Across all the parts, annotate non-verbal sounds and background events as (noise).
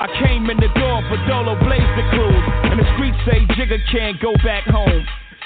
I came in the door for Dolo Blaze the cruise. And the streets say Jigga can't go back home.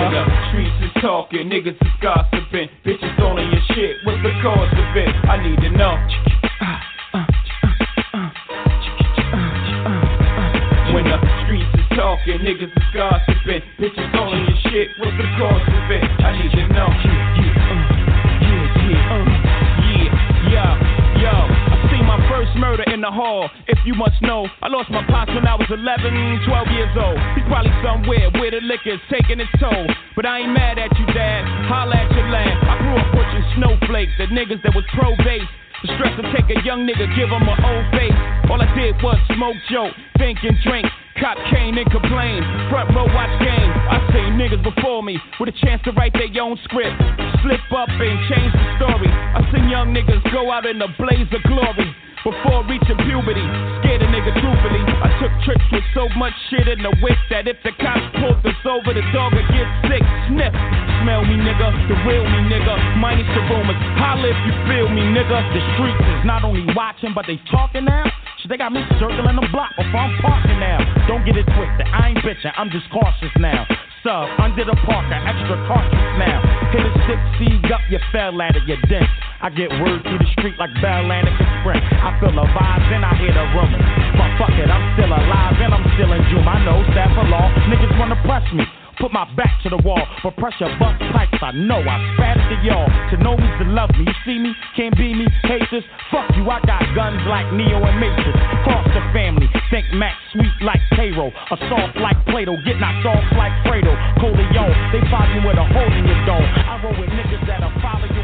When the streets is talking, niggas is gossiping. Bitches on your shit. What's the cause of it? I need to know. When the streets is talking, niggas is gossiping. Bitches on your shit. What's the cause of it? I need to know. Hall. If you must know, I lost my pops when I was 11, 12 years old. He's probably somewhere where the liquor's taking its toll. But I ain't mad at you, dad. Holla at your land. I grew up watching snowflakes, the niggas that was pro base. The stress to take a young nigga, give him an old face. All I did was smoke, joke, think and drink. Cop cane and complain. Front row watch game. I seen niggas before me with a chance to write their own script. Slip up and change the story. I seen young niggas go out in a blaze of glory. Before reaching puberty, scared a nigga truthfully. I took trips with so much shit in the whip that if the cops pulled us over, the dog would get sick. Sniff, smell me, nigga, the real me, nigga. Minus the rumors, holla if you feel me, nigga. The streets is not only watching, but they talking now. They got me circling the block before I'm parking now. Don't get it twisted, I ain't bitching, I'm just cautious now. Sub, under the parker, extra cautious now. Hit a six seed up, you fell at it, you dent. I get word through the street like Bell Atlantic Sprint. I feel the vibes and I hear the rumors. But fuck it, I'm still alive and I'm still in June. I know staff of law, niggas wanna press me. Put my back to the wall, but pressure bust pipes. I know I spat it to y'all. To know me's to love me. You see me, can't be me, hate this. Fuck you, I got guns like Neo and Matrix. Cross the family, think Max sweet like Carlo. A soft like Plato, get knocked off like Fredo. Corleone, they find you with a hole in your dome. I roll with niggas that'll follow you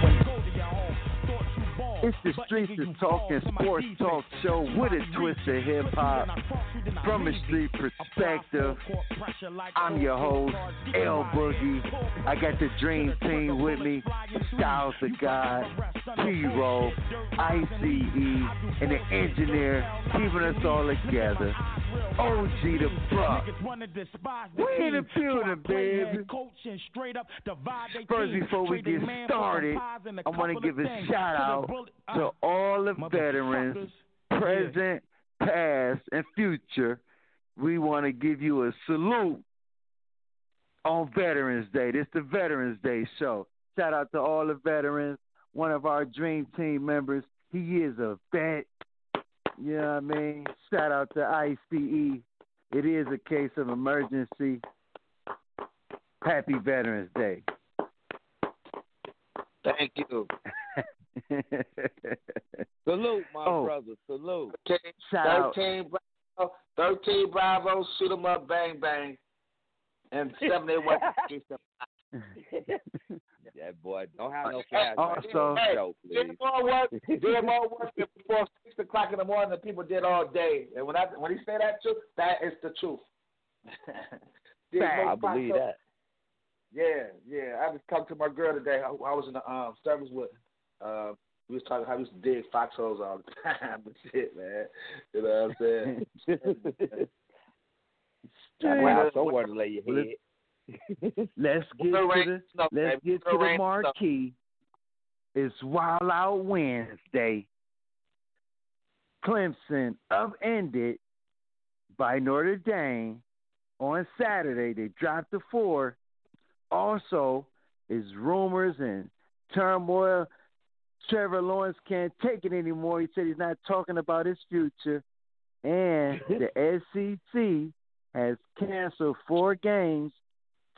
It's the Streets is Talking ballin'. To my Sports Talk Show with a twist of hip hop When I cross you, then I from a street perspective. Apply full court pressure like I'm your host, El-Boogie. I got the Dream Team with me, Styles the God, T-Ro, ICE, and the engineer keeping us all together. OG Da Buck. We in the building, baby. First, before we get started, I want to give a shout out to ah, all the veterans, present, past, and future. We want to give you a salute on Veterans Day. This is the Veterans Day show. Shout out to all the veterans. one of our dream team members. He is a vet. You know what I mean? Shout out to ICE. It is a case of emergency. Happy Veterans Day. Thank you. Salute, my (laughs) Oh. brother. Salute. Shout 13 Bravo, 13 Bravo, shoot 'em up, bang, bang. And (laughs) 71 (laughs) That boy don't have no flash. Also- show, please. Did more work. Did more work before six o'clock in the morning than people did all day. And when I when he say that truth, that is the truth. I believe that. Yeah, yeah. I just talked to my girl today. I, I was in the um, service with. Uh, we was talking how we used to dig foxholes all the (laughs) time. But shit, man. You know what I'm saying? That's Well, why somewhere to lay your head. (laughs) Let's get Well, to the snow, let's get to the rain snow. marquee. It's Wild Out Wednesday. Clemson upended by Notre Dame on Saturday. They dropped the four. Also, is rumors and turmoil. Trevor Lawrence can't take it anymore. He said he's not talking about his future. And (laughs) the SEC has canceled four games,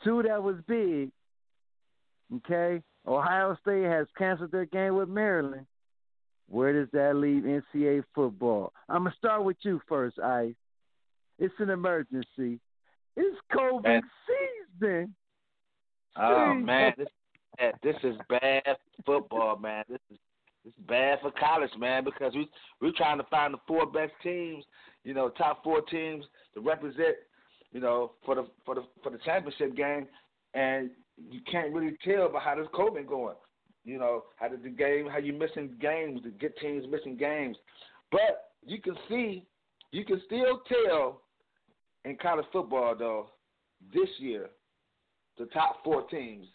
two that was big. Okay? Ohio State has canceled their game with Maryland. Where does that leave NCAA football? I'm going to start with you first, Ice. It's an emergency. It's COVID Man. season. Oh Jeez. man, this bad. this is bad football, man. This is this is bad for college, man, because we we're trying to find the four best teams, you know, top four teams to represent, you know, for the for the for the championship game, and you can't really tell by how this COVID going. You know, how did the game, how you missing games, the good teams missing games, but you can see, you can still tell in college football though, this year the top four teams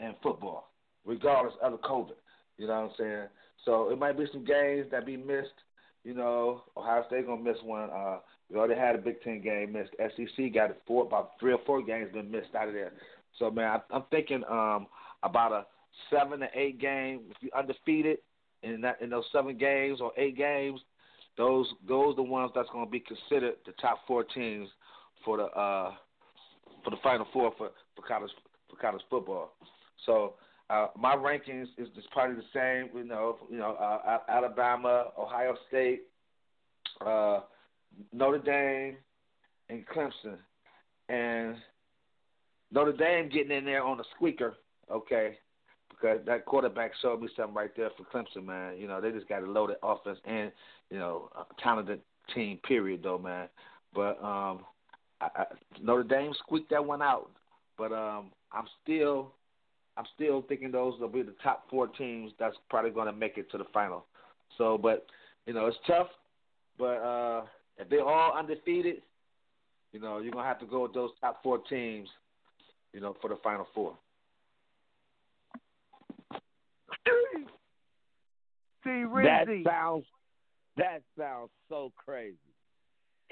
in football, regardless of the COVID. You know what I'm saying? So it might be some games that be missed. You know, Ohio State gonna miss one. Uh, we already had a Big Ten game missed. SEC got it four, about three or four games been missed out of there. So man, I'm thinking um, about a seven to eight game. If you undefeated in that in those seven games or eight games, those those the ones that's gonna be considered the top four teams for the uh, for the Final Four for for college for college football. So uh, my rankings is just probably the same. You know, you know, uh, Alabama, Ohio State, uh, Notre Dame, and Clemson, and Notre Dame getting in there on the squeaker. Okay. Because that quarterback showed me something right there for Clemson, man. You know, they just got a loaded offense and, you know, a talented team, period, though, man. But um, I, I, Notre Dame squeaked that one out, but um, I'm still, I'm still thinking those will be the top four teams that's probably going to make it to the final. So, but you know, it's tough, but uh, if they're all undefeated, you know, you're gonna have to go with those top four teams, you know, for the final four. See, That sounds that sounds so crazy.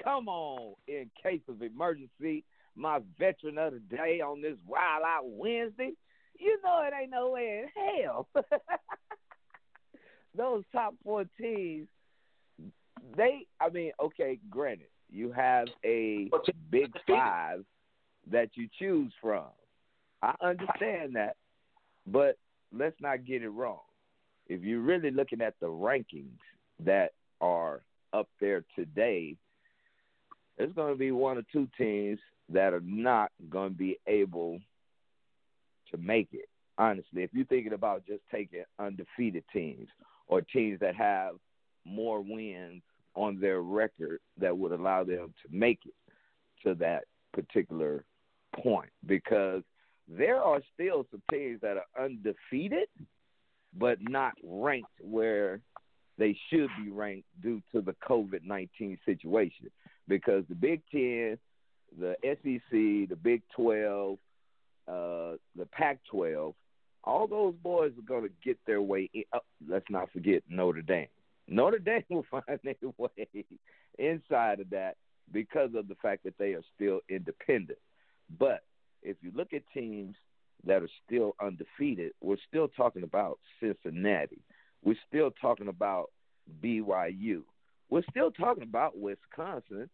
Come on, in case of emergency, my veteran of the day on this Wild Out Wednesday. You know it ain't no way in hell. (laughs) Those top four teams, they I mean, okay, granted, you have a big five that you choose from. I understand that. But let's not get it wrong. If you're really looking at the rankings that are up there today, there's going to be one or two teams that are not going to be able to make it. Honestly, if you're thinking about just taking undefeated teams or teams that have more wins on their record that would allow them to make it to that particular point, because there are still some teams that are undefeated but not ranked where they should be ranked due to the COVID 19 situation. Because the Big Ten, the SEC, the Big 12, uh, the Pac 12, all those boys are going to get their way in. Oh, let's not forget Notre Dame. Notre Dame (laughs) will find their way inside of that because of the fact that they are still independent. But if you look at teams that are still undefeated, we're still talking about Cincinnati. We're still talking about BYU. We're still talking about Wisconsin.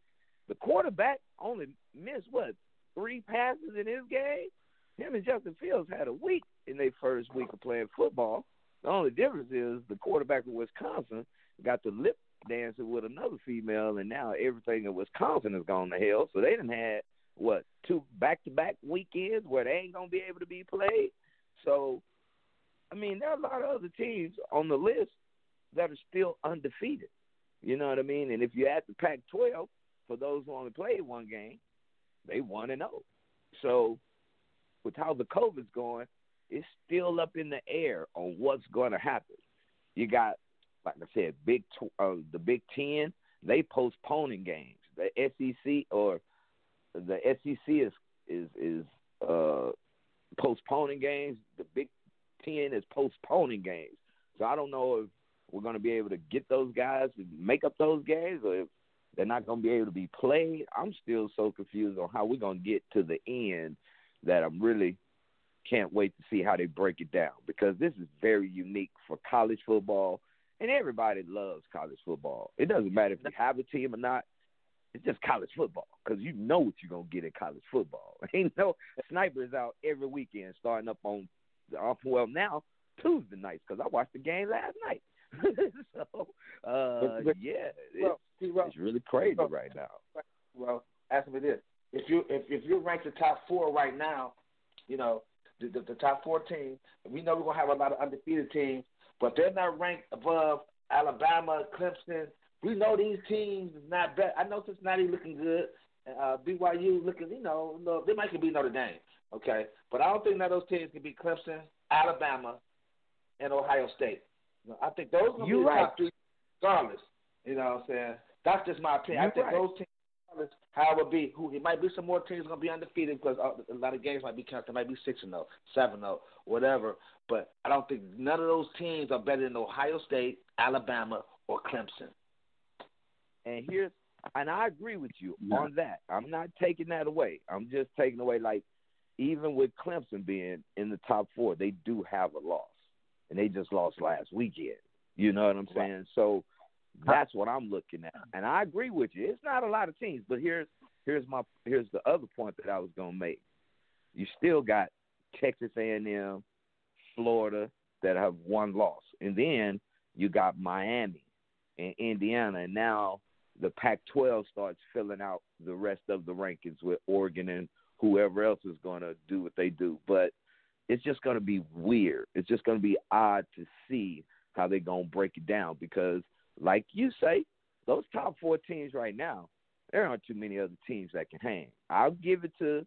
The quarterback only missed what three passes in his game. Him and Justin Fields had a week in their first week of playing football. The only difference is the quarterback of Wisconsin got the lip dancing with another female, and now everything in Wisconsin has gone to hell. So they didn't have what two back to back weekends where they ain't gonna be able to be played. So, I mean, there are a lot of other teams on the list that are still undefeated. You know what I mean? And if you add the Pac-12, for those who only played one game, they one and zero. Oh. So, with how the COVID's going, it's still up in the air on what's going to happen. You got, like I said, Big uh, the Big Ten. They postponing games. The SEC or the SEC is is is uh, postponing games. The Big Ten is postponing games. So I don't know if we're going to be able to get those guys to make up those games, or if they're not going to be able to be played. I'm still so confused on how we're going to get to the end that I'm really can't wait to see how they break it down because this is very unique for college football, and everybody loves college football. It doesn't matter if you have a team or not. It's just college football because you know what you're gonna get in college football. (laughs) Ain't no snipers out every weekend starting up on well now Tuesday nights because I watched the game last night. (laughs) so uh, yeah, it's, it's really crazy right now. Well, ask me this: if you if if you're ranked the top four right now, you know the, the, the top four teams. We know we're gonna have a lot of undefeated teams, but they're not ranked above Alabama, Clemson. We know these teams is not bad. I know Cincinnati looking good. Uh, BYU looking, you know, no, they might can be Notre Dame, okay, but I don't think none of those teams can be Clemson, Alabama, and Ohio State. I think those are you be right. top three, regardless. You know what I'm saying? That's just my opinion. You're I think right. those teams how it be. Who it might be some more teams gonna be undefeated because uh, a lot of games might be counted. Might be six and zero, seven zero, oh, whatever. But I don't think none of those teams are better than Ohio State, Alabama, or Clemson. And here's and I agree with you yeah. on that. I'm not taking that away. I'm just taking away like even with Clemson being in the top four, they do have a loss, and they just lost last weekend. You know what I'm saying? Right. So that's what I'm looking at, and I agree with you. It's not a lot of teams, but here's here's my here's the other point that I was gonna make. You still got Texas A&M, Florida that have one loss, and then you got Miami and Indiana, and now the Pac-12 starts filling out the rest of the rankings with Oregon and whoever else is going to do what they do. But it's just going to be weird. It's just going to be odd to see how they're going to break it down because like you say, those top four teams right now, there aren't too many other teams that can hang. I'll give it to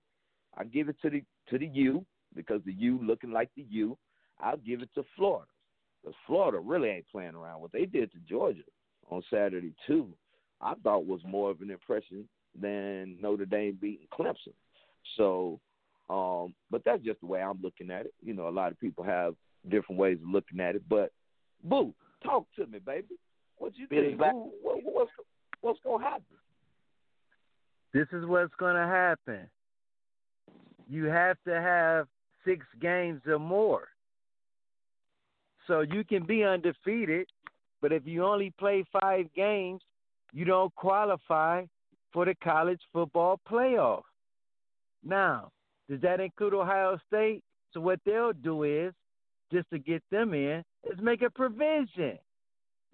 I'll give it to the to the U because the U looking like the U. I'll give it to Florida. Because Florida really ain't playing around. What they did to Georgia on Saturday too, I thought was more of an impression than Notre Dame beating Clemson. So um, but that's just the way I'm looking at it. You know, a lot of people have different ways of looking at it. But Boo, talk to me, baby. What you think? Who, what, what's what's gonna happen? This is what's gonna happen. You have to have six games or more. So you can be undefeated, but if you only play five games, you don't qualify for the college football playoff. Now, does that include Ohio State? So what they'll do is, just to get them in, is make a provision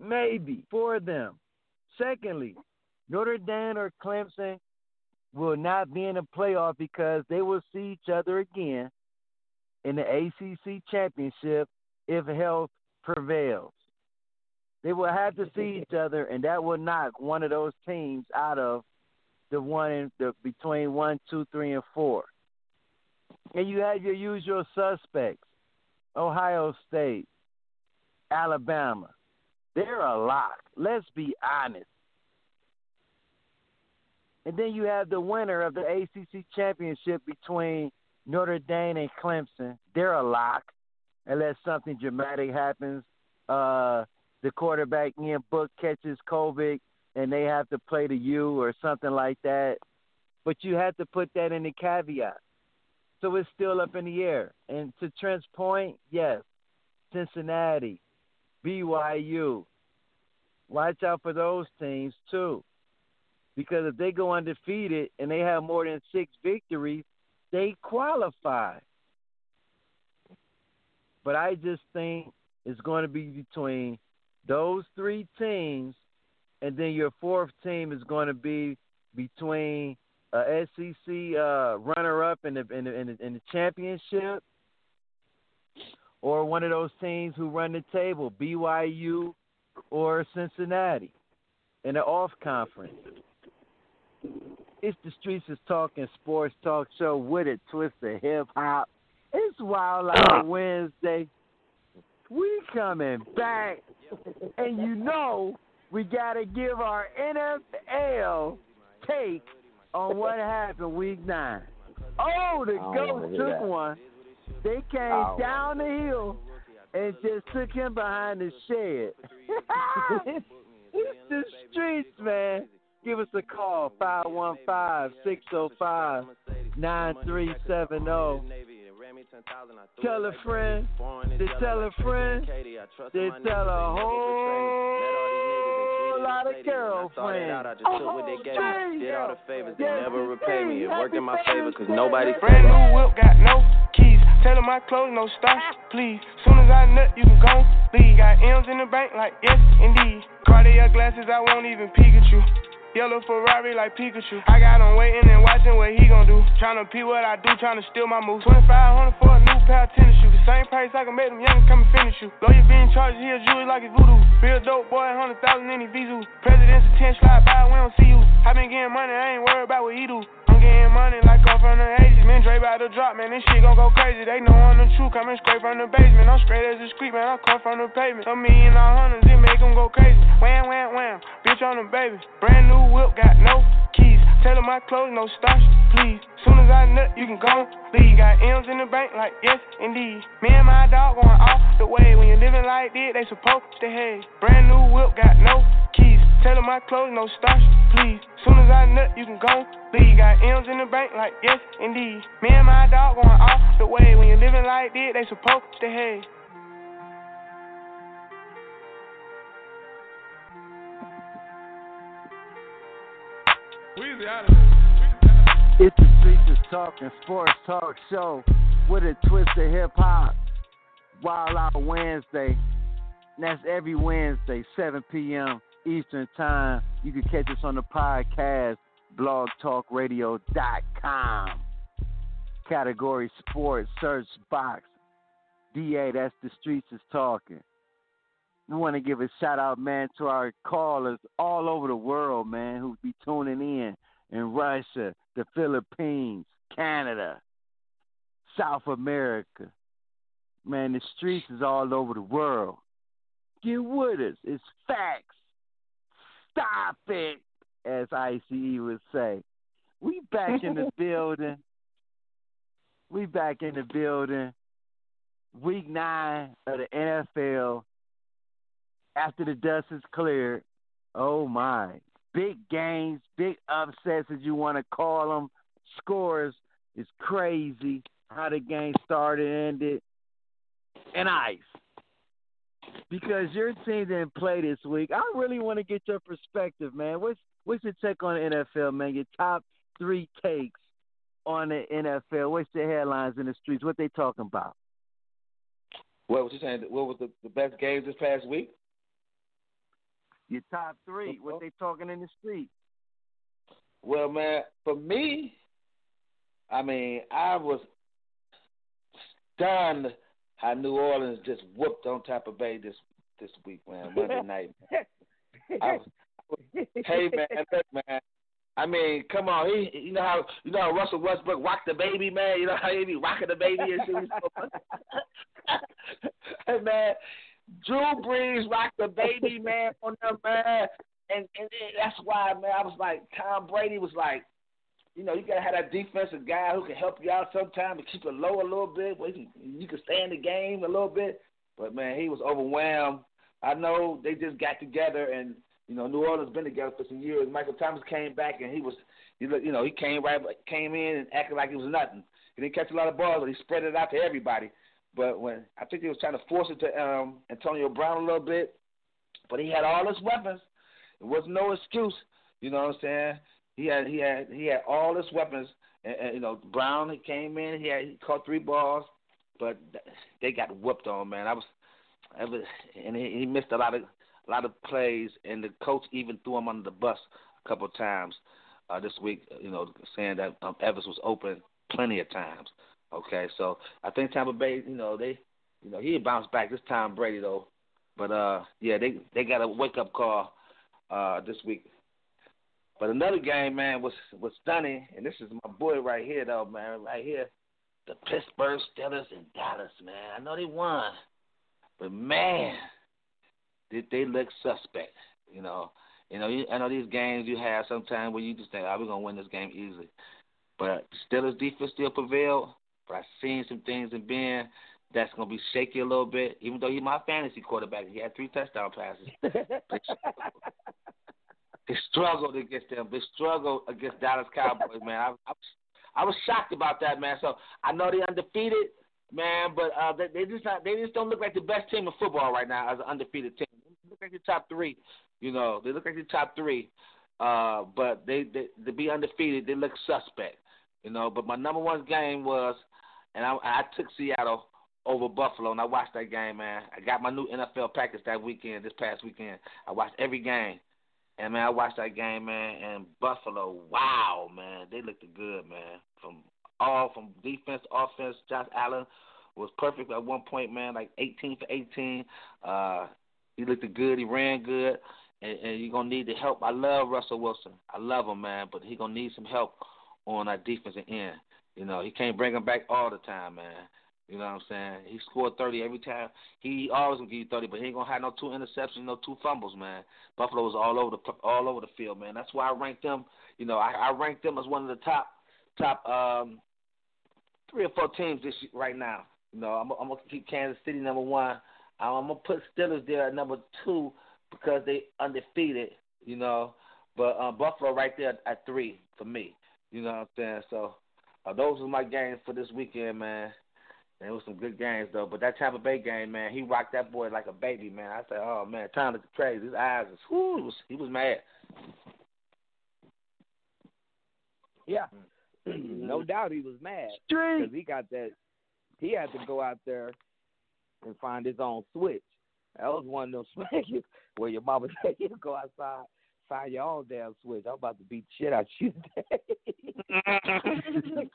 maybe for them. Secondly, Notre Dame or Clemson will not be in the playoff because they will see each other again in the ACC championship if health prevails. They will have to see each other, and that will knock one of those teams out of the one in the between one, two, three, and four. And you have your usual suspects: Ohio State, Alabama, they're a lock. Let's be honest. And then you have the winner of the ACC championship between Notre Dame and Clemson. They're a lock, unless something dramatic happens. Uh, the quarterback Ian Book catches COVID and they have to play the U or something like that. But you have to put that in the caveat. So it's still up in the air. And to Trent's point, yes, Cincinnati, BYU. Watch out for those teams too. Because if they go undefeated and they have more than six victories, they qualify. But I just think it's going to be between those three teams, and then your fourth team is going to be between a SEC uh, runner-up in the, in the in the in the championship, or one of those teams who run the table, BYU or Cincinnati, in the off conference. It's the Streets is Talking Sports Talk Show with it, twist of hip hop. It's Wild Out Wednesday. We coming back, and you know we gotta give our NFL take on what happened week nine. Oh, the goat took one. They came Oh. down the hill and just took him behind the shed. (laughs) it's the streets, man. Give us a call, 515-605-9370. Tell a friend, they tell a friend, they tell a whole lot of girlfriends. Oh, Did all the favors, they never repay me. It worked in my favor, cause nobody Brand new whip, got no keys. Tell my clothes, no starch, please. Soon as I nut, you can go leave. Got M's in the bank, like yes, indeed. Cartier glasses, I won't even peek at you. Yellow Ferrari like Pikachu. I got him waiting and watching what he gon' do. Tryna pee what I do, tryna steal my moves. 2500 for a new pair of tennis shoes. The same price I can make them young come and finish you. Lawyer being charged, he a jewelry like it's voodoo. Real dope boy, 100,000 in his visu. President's attention, slide by, we don't see you. I been getting money, I ain't worried about what he do. Getting money like I'm from the 80s. Man, Dre about to drop, man. This shit gon' go crazy. They know I'm the truth, coming straight from the basement. I'm straight as a street, man. I come from the pavement. A million all hundreds, it make 'em go crazy. Wham, wham, wham. Bitch on the baby. Brand new whip, got no keys. Tell 'em my clothes, no starch, please. Soon as I nut, you can go leave. Got M's in the bank, like yes, indeed. Me and my dog going off the way. When you're living like this, they supposed to hate. Brand new whip, got no keys. Tell 'em my clothes, no starch, please. Soon as I nut, you can go leave. Got M's in the bank, like yes, indeed. Me and my dog going off the way. When you living like this, they supposed to hate. Weezy out of here. It's the Streets is Talking Sports Talk Show with a twist of hip hop. Wild Out Wednesday. And that's every Wednesday, 7 p.m. Eastern Time. You can catch us on the podcast, blogtalkradio.com. Category Sports, search box. DA, that's the Streets is Talking. We want to give a shout out, man, to our callers all over the world, man, who be tuning in in Russia, the Philippines, Canada, South America. Man, the streets is all over the world. Get with us. It's facts. Stop it, as ICE would say. We back in the (laughs) building. We back in the building. Week nine of the NFL. After the dust is cleared, oh my. Big games, big upsets, as you want to call them. Scores is crazy. How the game started, and ended, and ice. Because your team didn't play this week, I really want to get your perspective, man. What's what's your take on the NFL, man? Your top three takes on the NFL. What's the headlines in the streets? What they talking about? What was you saying? What was the, the best games this past week? Your top three. What they talking in the streets? Well, man, for me, I mean, I was stunned how New Orleans just whooped on Tampa Bay this this week, man. Monday (laughs) night. I was, hey, man, look, man. I mean, come on. He, you know how you know how Russell Westbrook rocked the baby, man. You know how he be rocking the baby and shit. (laughs) hey, man, Drew Brees rocked the baby, man, on them, man. And and that's why, man, I was like, Tom Brady was like, you know, you gotta have that defensive guy who can help you out sometimes to keep it low a little bit, where you can, you can stay in the game a little bit. But man, he was overwhelmed. I know they just got together, and you know, New Orleans been together for some years. Michael Thomas came back, and he was, you know, he came right, came in and acted like it was nothing. he didn't catch a lot of balls, but he spread it out to everybody. But when I think he was trying to force it to um, Antonio Brown a little bit, but he had all his weapons. It was no excuse. You know what I'm saying? He had he had he had all his weapons. And, and you know Brown he came in. He had he caught three balls, but they got whooped on. Man, I was, I was and he, he missed a lot of a lot of plays, and the coach even threw him under the bus a couple of times uh, this week. You know, saying that um, Evans was open plenty of times. Okay, so I think Tampa Bay, you know, they, you know, he bounced back this time, Brady though. But uh, yeah, they they got a wake up call uh this week. But another game, man, was was stunning, and this is my boy right here, though, man, right here, the Pittsburgh Steelers in Dallas, man. I know they won, but man, did they look suspect? You know, you know, you, I know these games you have sometimes where you just think, "Oh, we're gonna win this game easily," but Steelers defense still prevailed. But I've seen some things in Ben that's gonna be shaky a little bit. Even though he's my fantasy quarterback, he had three touchdown passes. (laughs) they struggled against them. They struggled against Dallas Cowboys, man. I, I, I was shocked about that, man. So I know they're undefeated, man, but uh, they, they just not, they just don't look like the best team in football right now as an undefeated team. They look like the top three, you know. They look like the top three, uh, but they, they to be undefeated, they look suspect, you know. But my number one game was, and I, I took Seattle over Buffalo, and I watched that game, man. I got my new NFL package that weekend, this past weekend. I watched every game. And man, I watched that game, man, and Buffalo, wow, man, they looked good, man. From all from defense, offense, Josh Allen was perfect at one point, man, like 18 for 18. Uh, he looked good, he ran good, and, and you're gonna need the help. I love Russell Wilson, I love him, man, but he gonna need some help on our defensive end. You know, he can't bring him back all the time, man. You know what I'm saying? He scored 30 every time. He always gonna give you 30, but he ain't gonna have no two interceptions, no two fumbles, man. Buffalo was all over the all over the field, man. That's why I ranked them. You know, I, I ranked them as one of the top top um, three or four teams this right now. You know, I'm, I'm gonna keep Kansas City number one. I'm, I'm gonna put Steelers there at number two because they undefeated. You know, but uh, Buffalo right there at three for me. You know what I'm saying? So uh, those are my games for this weekend, man. It was some good games though. But that Tampa Bay game, man, he rocked that boy like a baby, man. I said, oh man, Tom looked crazy. His eyes was, whoo, he was, he was mad. Yeah, mm. (clears throat) no mm-hmm. doubt he was mad because he got that. He had to go out there and find his own switch. That was one of those (laughs) smackers where your mama (laughs) said you go outside, find your own damn switch. I'm about to beat shit out of you today. (laughs)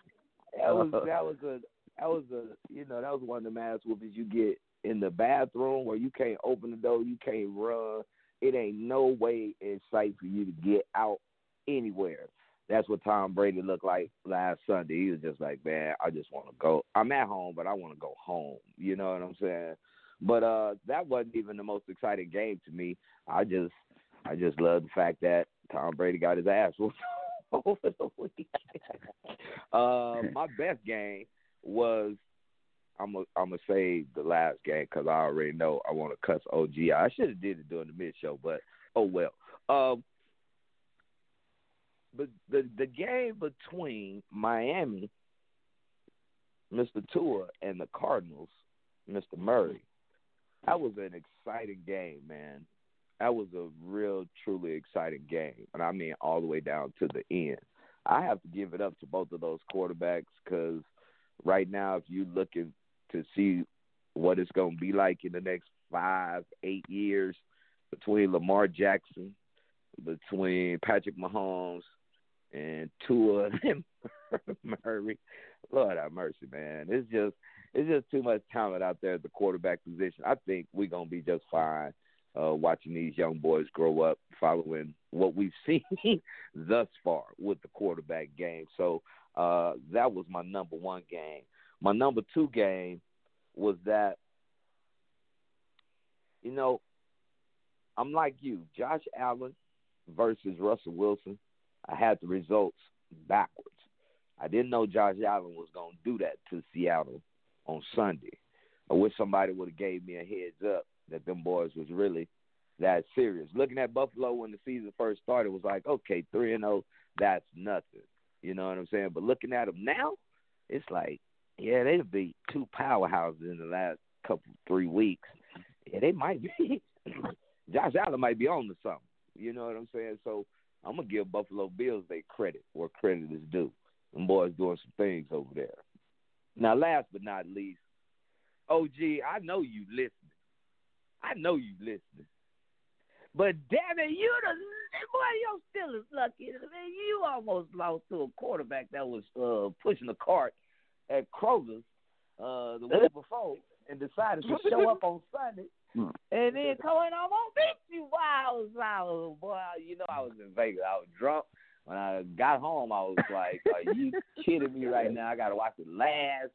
that was that was a that was a you know that was one of the ass whoopings you get in the bathroom where you can't open the door, you can't run. It ain't no way in sight for you to get out anywhere. That's what Tom Brady looked like last Sunday. He was just like, man, I just want to go. I'm at home, but I want to go home. You know what I'm saying? But uh that wasn't even the most exciting game to me. I just I just love the fact that Tom Brady got his ass (laughs) over the weekend. (laughs) uh, my best game was I'm a, I'm gonna say the last game because I already know I want to cuss OG. I should have did it during the mid show, but oh well. Um, but the the game between Miami, Mr. Tua, and the Cardinals, Mr. Murray, that was an exciting game, man. That was a real, truly exciting game, and I mean all the way down to the end. I have to give it up to both of those quarterbacks because – right now, if you're looking to see what it's going to be like in the next five, eight years between Lamar Jackson, between Patrick Mahomes, and Tua (laughs) and Murray, Lord have mercy, man. It's just it's just too much talent out there at the quarterback position. I think we're gonna be just fine uh, watching these young boys grow up, following what we've (laughs) seen thus far with the quarterback game. So uh, that was my number one game. My number two game was that, you know, I'm like you, Josh Allen versus Russell Wilson. I had the results backwards. I didn't know Josh Allen was going to do that to Seattle on Sunday. I wish somebody would have gave me a heads up that them boys was really that serious. Looking at Buffalo when the season first started was like, okay, three and zero, oh, that's nothing. You know what I'm saying? But looking at them now, it's like, yeah, they beat two powerhouses in the last couple three weeks. Yeah, they might be. (laughs) Josh Allen might be on to something. You know what I'm saying? So I'm gonna give Buffalo Bills their credit where credit is due. Them boys doing some things over there. Now, last but not least, OG, I know you listening. I know you listening. But damn it, you the boy, you're still as lucky. Man, you almost lost to a quarterback that was uh, pushing a cart at Kroger's uh, the week before and decided to show up on Sunday and then on on beat you. Wow, wow, boy, you know I was in Vegas. I was drunk. When I got home, I was like, "Are you (laughs) kidding me right now? I got to watch the last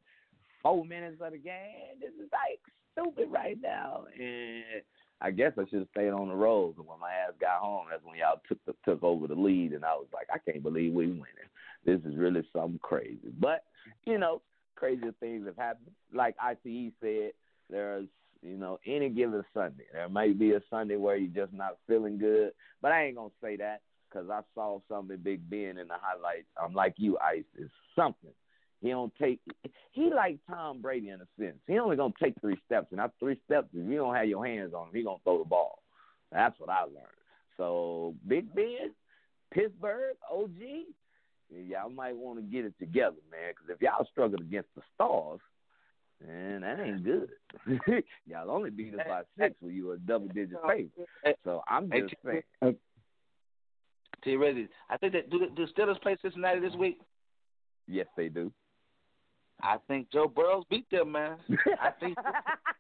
four minutes of the game. This is like stupid right now." And I guess I should have stayed on the road. And when my ass got home, that's when y'all took the, took over the lead, and I was like, "I can't believe we winning. This is really something crazy." But you know, crazier things have happened. Like ICE said, there's you know, any given Sunday. There might be a Sunday where you're just not feeling good, but I ain't gonna say that because I saw something Big Ben in the highlights. I'm like you, Ice. It's something. He don't take. He like Tom Brady in a sense. He only gonna take three steps, and after three steps, if you don't have your hands on him, he gonna throw the ball. That's what I learned. So Big Ben, Pittsburgh, OG, y'all might want to get it together, man. Because if y'all struggle against the stars, man, that ain't good. (laughs) y'all only beat us by six when you were a double digit favorite. So I'm just saying. Uh, T ready. I think that do the, do Steelers play Cincinnati this week? Yes, they do. I think Joe Burrows beat them, man. I think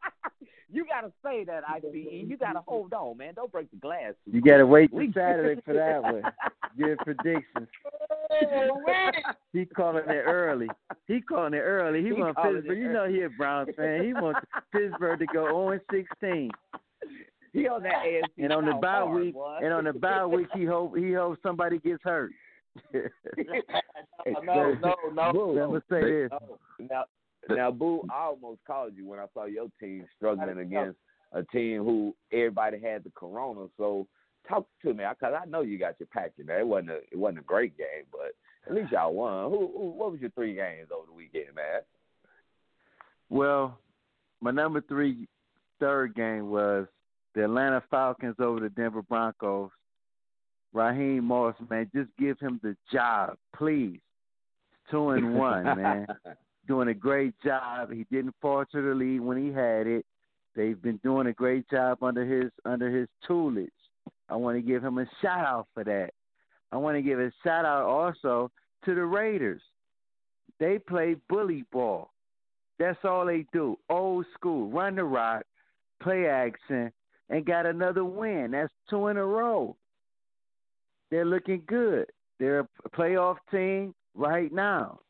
(laughs) you gotta say that, ICE. You gotta hold on, man. Don't break the glass. You gotta wait till Saturday for that one. (laughs) Give predictions. Oh, he calling it early. He calling it early. He, He wants Pittsburgh. it You know he a Browns fan. He wants Pittsburgh to go 0 16. He on that AFC And on the South bye week, boy. and on the bye week, he hope he hopes somebody gets hurt. (laughs) no, no, no. Boo. Let me say this. Now, now, Boo, I almost called you when I saw your team struggling against a team who everybody had the corona. So talk to me, because I know you got your pack in there. It wasn't a, it wasn't a great game, but at least y'all won. Who, who, what was your three games over the weekend, man? Well, my number three third game was the Atlanta Falcons over the Denver Broncos. Raheem Morris, man, just give him the job, please. Two and one, man. (laughs) Doing a great job. He didn't falter to the lead when he had it. They've been doing a great job under his under his tutelage. I want to give him a shout out for that. I want to give a shout out also to the Raiders. They play bully ball. That's all they do. Old school. Run the rock, play action, and got another win. That's two in a row. They're looking good. They're a playoff team right now.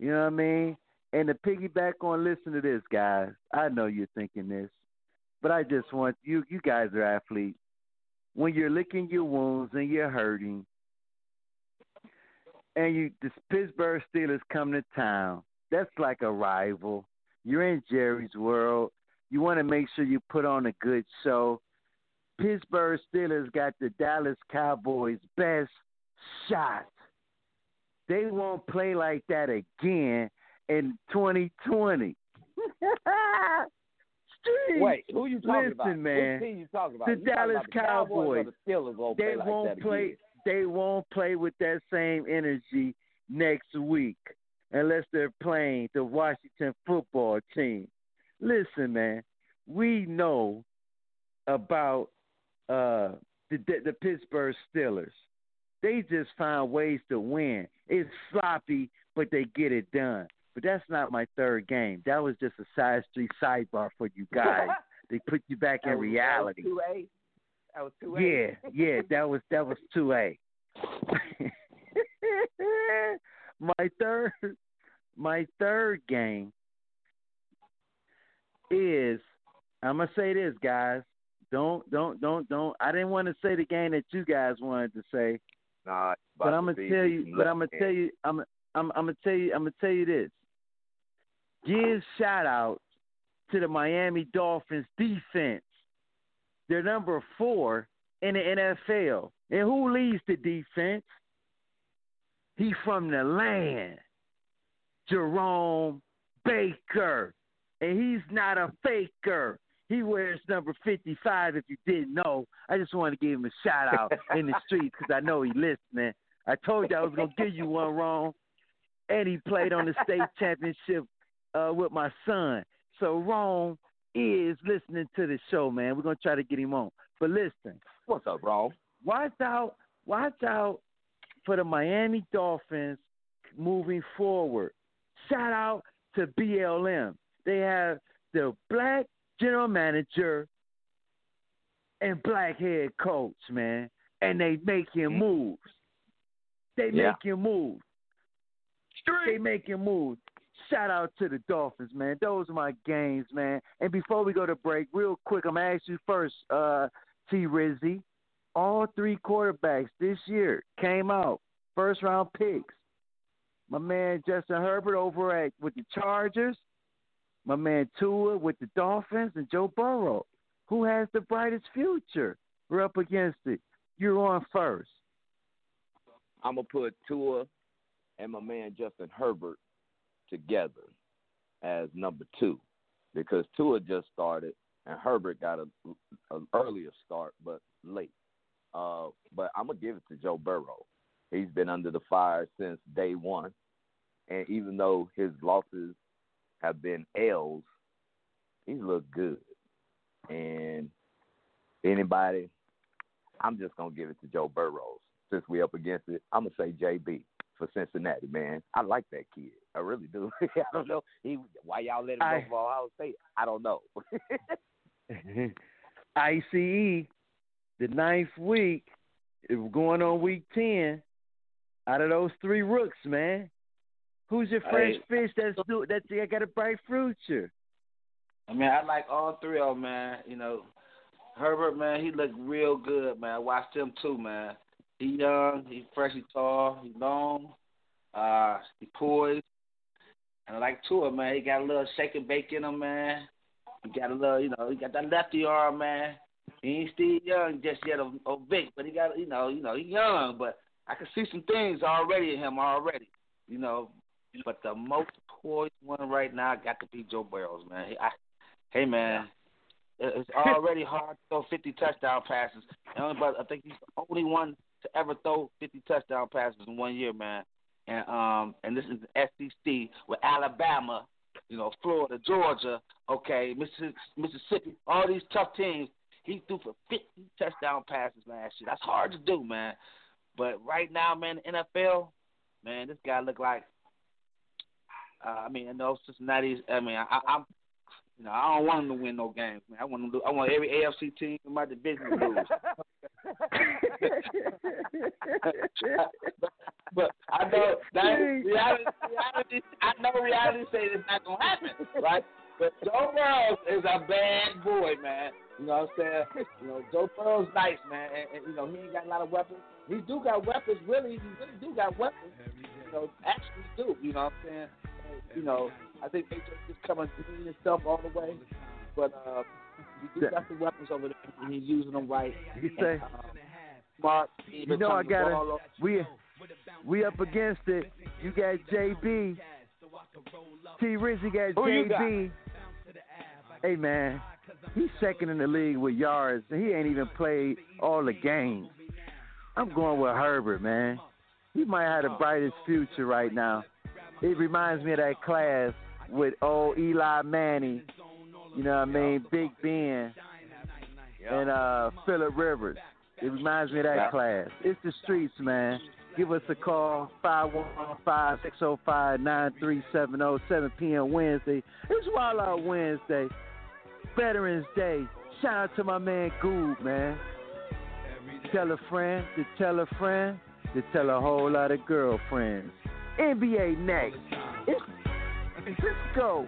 You know what I mean? And to piggyback on, listen to this, guys. I know you're thinking this, but I just want you. You guys are athletes. When you're licking your wounds and you're hurting, and you the Pittsburgh Steelers come to town, that's like a rival. You're in Jerry's world. You want to make sure you put on a good show. Pittsburgh Steelers got the Dallas Cowboys' best shot. They won't play like that again in 2020. Steve, (laughs) Wait, who you talking listen, about? man. Team you talking about? The You Dallas about the Cowboys. Cowboys. The Steelers won't they play won't play. again? They won't play with that same energy next week unless they're playing the Washington football team. Listen, man, we know about uh, the, the the Pittsburgh Steelers. They just find ways to win. It's sloppy, but they get it done. But that's not my third game. That was just a side street sidebar for you guys. (laughs) they put you back in reality. That was two A. That was two A. Yeah, yeah, that was that was two A. (laughs) my third my third game is I'm gonna say this, guys. Don't don't don't don't. I didn't want to say the game that you guys wanted to say, Nah, but I'm gonna tell you. But I'm gonna tell you. I'm I'm I'm gonna tell you. I'm gonna tell you this. Give shout out to the Miami Dolphins defense. They're number four in the NFL. And who leads the defense? He from the land. Jerome Baker. And he's not a faker. He wears number 55 if you didn't know. I just wanted to give him a shout out in the streets because I know he listening. I told you I was going to give you one wrong. And he played on the state championship uh, with my son. So Rome is listening to the show, man. We're going to try to get him on. But listen. What's up, Rome? Watch out. Watch out for the Miami Dolphins moving forward. Shout out to BLM. They have the black general manager and black head coach, man, and they making Mm-hmm. moves. They Yeah. making moves. They making moves. Shout out to the Dolphins, man. Those are my games, man. And before we go to break, real quick, I'm gonna ask you first, uh, T Rizzy. All three quarterbacks this year came out first round picks. My man Justin Herbert over at with the Chargers, my man Tua with the Dolphins, and Joe Burrow. Who has the brightest future? We're up against it. You're on first. I'm gonna put Tua and my man Justin Herbert together as number two because Tua just started and Herbert got a, an earlier start but late. Uh, but I'm gonna give it to Joe Burrow. He's been under the fire since day one, and even though his losses have been L's, he's looked good. And anybody, I'm just gonna give it to Joe Burrows. since we up against it. I'm gonna say JB for Cincinnati, man. I like that kid. I really do. (laughs) I don't know he why y'all let him I- go for Ohio State. I don't know. (laughs) ICE, the ninth week, it was going on week ten. Out of those three rooks, man, who's your fresh Hey. fish that's do that's got a bright future? I mean, I like all three of them, man. You know, Herbert, man, he looked real good, man. I watched him too, man. He young, he fresh, he tall, he long, uh, he poised. And I like Tua, man. He got a little shake and bake in him, man. He got a little, you know, he got that lefty arm, man. He ain't still young just yet, or big, but he got, you know, you know, he young, but I can see some things already in him already, you know. But the most poised one right now got to be Joe Burrows, man. I, hey, man, it's already (laughs) hard to throw 50 touchdown passes. And but I think he's the only one to ever throw 50 touchdown passes in one year, man. And um, and this is the SEC with Alabama, you know, Florida, Georgia, okay, Mississippi, Mississippi, all these tough teams. He threw for 50 touchdown passes last year. That's hard to do, man. But right now, man, the NFL, man, this guy look like. Uh, I mean, I know Cincinnati's. I mean, I, I'm. You know, I don't want him to win no games, man. I want him to. I want every AFC team in my division to lose. but, (laughs) but I know that reality, reality. I know reality says it's not gonna happen, right? But Joe Burrow is a bad boy, man. You know what I'm saying? You know, Joe Burrow's nice, man, and, and you know he ain't got a lot of weapons. He do got weapons, really. He really do got weapons. You know, actually do. You know what I'm saying? You know, I think AJ just coming clean himself all the way, but uh, do got some weapons over there, and he's using them right. You say, And, um, smart. You know I gotta. We we up against it. You got JB. T Rizzy got Who you JB. Hey man, he's second in the league with yards, and he ain't even played all the games. I'm going with Herbert, man. He might have the brightest future right now. It reminds me of that class with old Eli Manning. You know what I mean? Big Ben and uh Philip Rivers. It reminds me of that Yeah. class. It's the streets, man. Give us a call, 515-605-9370, 7 p.m. Wednesday. It's Wild Out Wednesday. Veterans Day. Shout out to my man Goob, man. Tell a friend to tell a friend to tell a whole lot of girlfriends. NBA next. It's, go.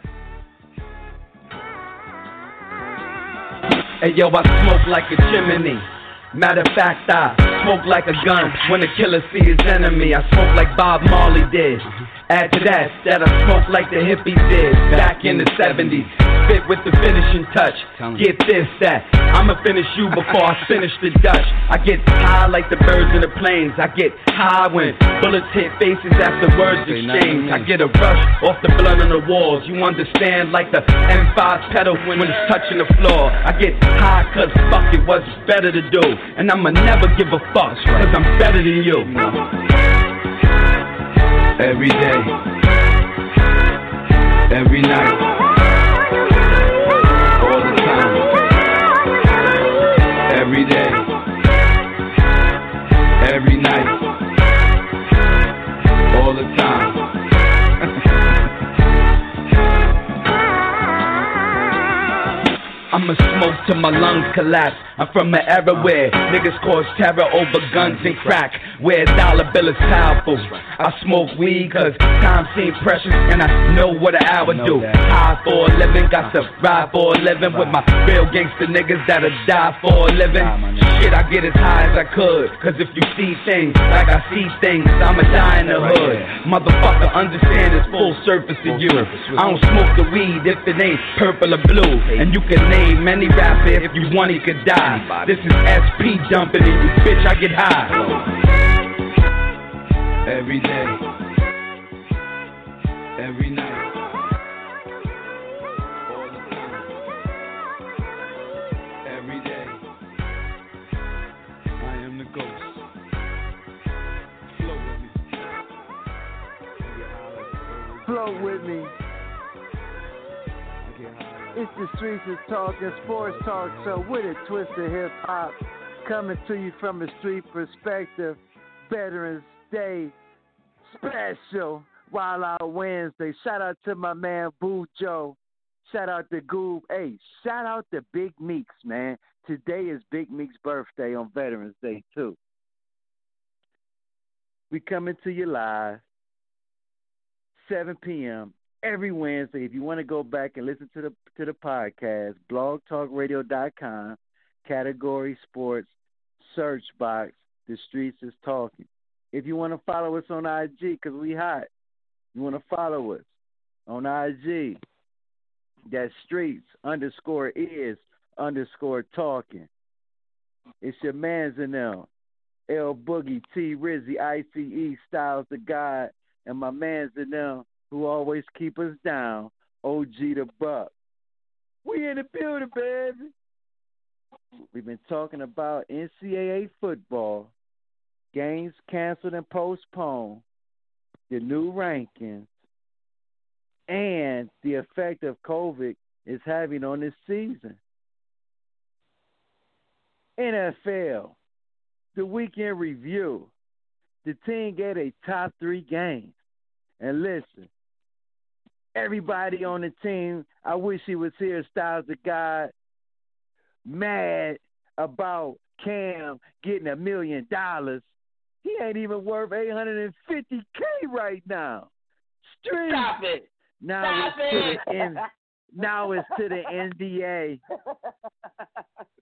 Hey yo, I smoke like a chimney. Matter of fact, I smoke like a gun when the killer see his enemy. I smoke like Bob Marley did. Add to that, that I smoke like the hippies did back in the 70s. spit with the finishing touch. Get this, that. I'ma finish you before I finish the Dutch. I get high like the birds in the planes. I get high when bullets hit faces after words exchange. I get a rush off the blood on the walls. You understand, like the M5 pedal when it's touching the floor. I get high cause fuck it, what's better to do. And I'ma never give a fuck, cause I'm better than you. Every day, every night, I'ma smoke till my lungs collapse. I'm from an era where niggas cause terror over guns and crack. Where dollar bill is powerful. I smoke weed cause time seems precious and I know what an hour do. High for a living, got to ride for a living with my real gangster niggas that'll die for a living. Shit, I get as high as I could. Cause if you see things like I see things, I'ma die in the hood. Motherfucker, understand it's full surface to you. I don't smoke the weed if it ain't purple or blue. And you can name any rapper if you want, he could die. This is SP dumping in you, bitch. I get high. Every day, every night. Flow with me. It's the streets is talking sports talk, so with a twist of hip hop, coming to you from a street perspective. Veterans Day special, Wild Out Wednesday. Shout out to my man Boo Joe. Shout out to Goob. Hey, shout out to Big Meeks, man. Today is Big Meeks' birthday on Veterans Day too. We coming to you live, 7 p.m. every Wednesday. If you want to go back and listen to the to the podcast, blogtalkradio.com, category sports, search box, the streets is talking. If you want to follow us on IG, because we hot, you want to follow us on IG, that streets underscore is underscore talking. It's your man's in them. El-Boogie, T Rizzy, ICE, Styles the God, and my man's in them who always keep us down, OG Da Buck. We in the building, baby. We've been talking about NCAA football, games canceled and postponed, the new rankings, and the effect of COVID is having on this season. NFL, the weekend review. The team get a top three games. And listen, everybody on the team, I wish he was here, Styles the God, mad about Cam getting a million dollars. He ain't even worth 850K right now. Street. Stop it. Now Stop it's it. to the N- now it's to the (laughs) NBA.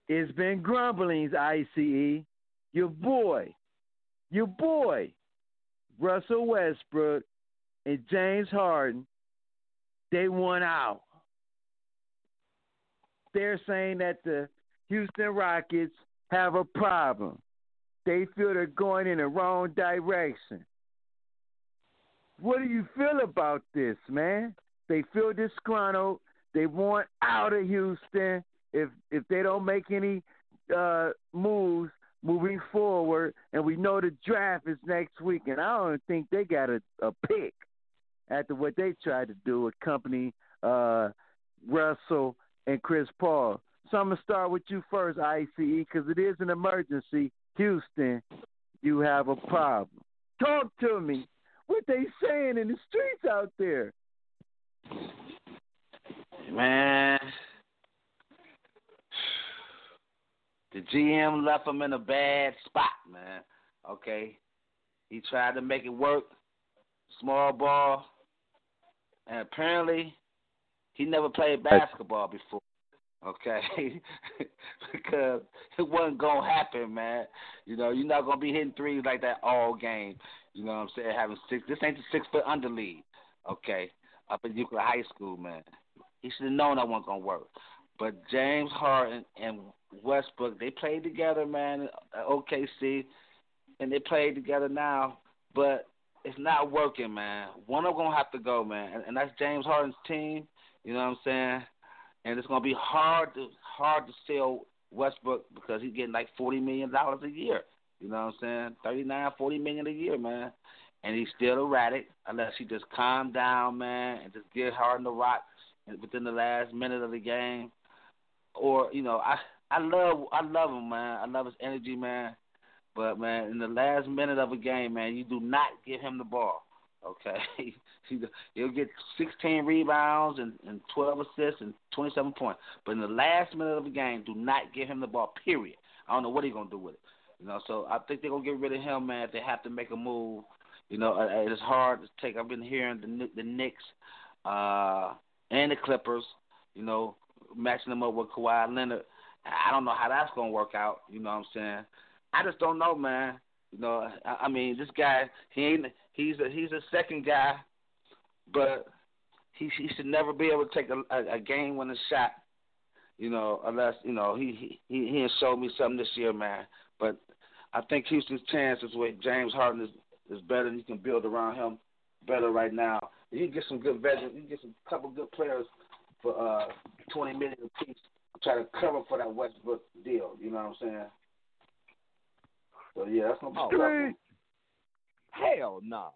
It's been grumblings, ICE. Your boy, your boy, Russell Westbrook and James Harden, they won out. They're saying that the Houston Rockets have a problem. They feel they're going in the wrong direction. What do you feel about this, man? They feel disgruntled. They want out of Houston if if they don't make any uh, moves moving forward. And we know the draft is next week, and I don't think they got a, a pick after what they tried to do with company uh, Russell and Chris Paul. So I'm gonna start with you first, ICE, because it is an emergency. Houston, you have a problem. Talk to me. What they saying in the streets out there? Man, the GM left him in a bad spot, man. Okay, he tried to make it work, small ball, and apparently he never played basketball before. Okay, (laughs) because it wasn't gonna happen, man. You know, you're not gonna be hitting threes like that all game. You know what I'm saying? Having six, this ain't the six foot under league. Okay, up in Euclid High School, man. he should have known that wasn't gonna work. But James Harden and Westbrook, they played together, man. At OKC, and they played together now, but it's not working, man. One of them gonna have to go, man, and, and that's James Harden's team. You know what I'm saying? And it's gonna be hard to hard to sell Westbrook because he's getting like forty million dollars a year. You know what I'm saying? Thirty nine, forty million a year, man. And he's still erratic unless he just calm down, man, and just get Harden the rock within the last minute of the game. Or you know, I I love I love him, man. I love his energy, man. But man, in the last minute of a game, man, you do not give him the ball. Okay, (laughs) he'll get 16 rebounds and, and 12 assists and 27 points. But in the last minute of the game, do not give him the ball. Period. I don't know what he's gonna do with it. You know, so I think they're gonna get rid of him, man. If they have to make a move, you know, it's hard to take. I've been hearing the the Knicks uh, and the Clippers, you know, matching them up with Kawhi Leonard. I don't know how that's gonna work out. You know what I'm saying? I just don't know, man. You know, I, I mean, this guy, he ain't. He's a he's a second guy, but he he should never be able to take a, a, a game winning shot. You know, unless you know he he he has showed me something this year, man. But I think Houston's chances with James Harden is is better. You can build around him better right now. You can get some good veterans. You can get some couple good players for uh twenty million apiece. Try to cover for that Westbrook deal. You know what I'm saying? So yeah, that's gonna be oh, Hell no.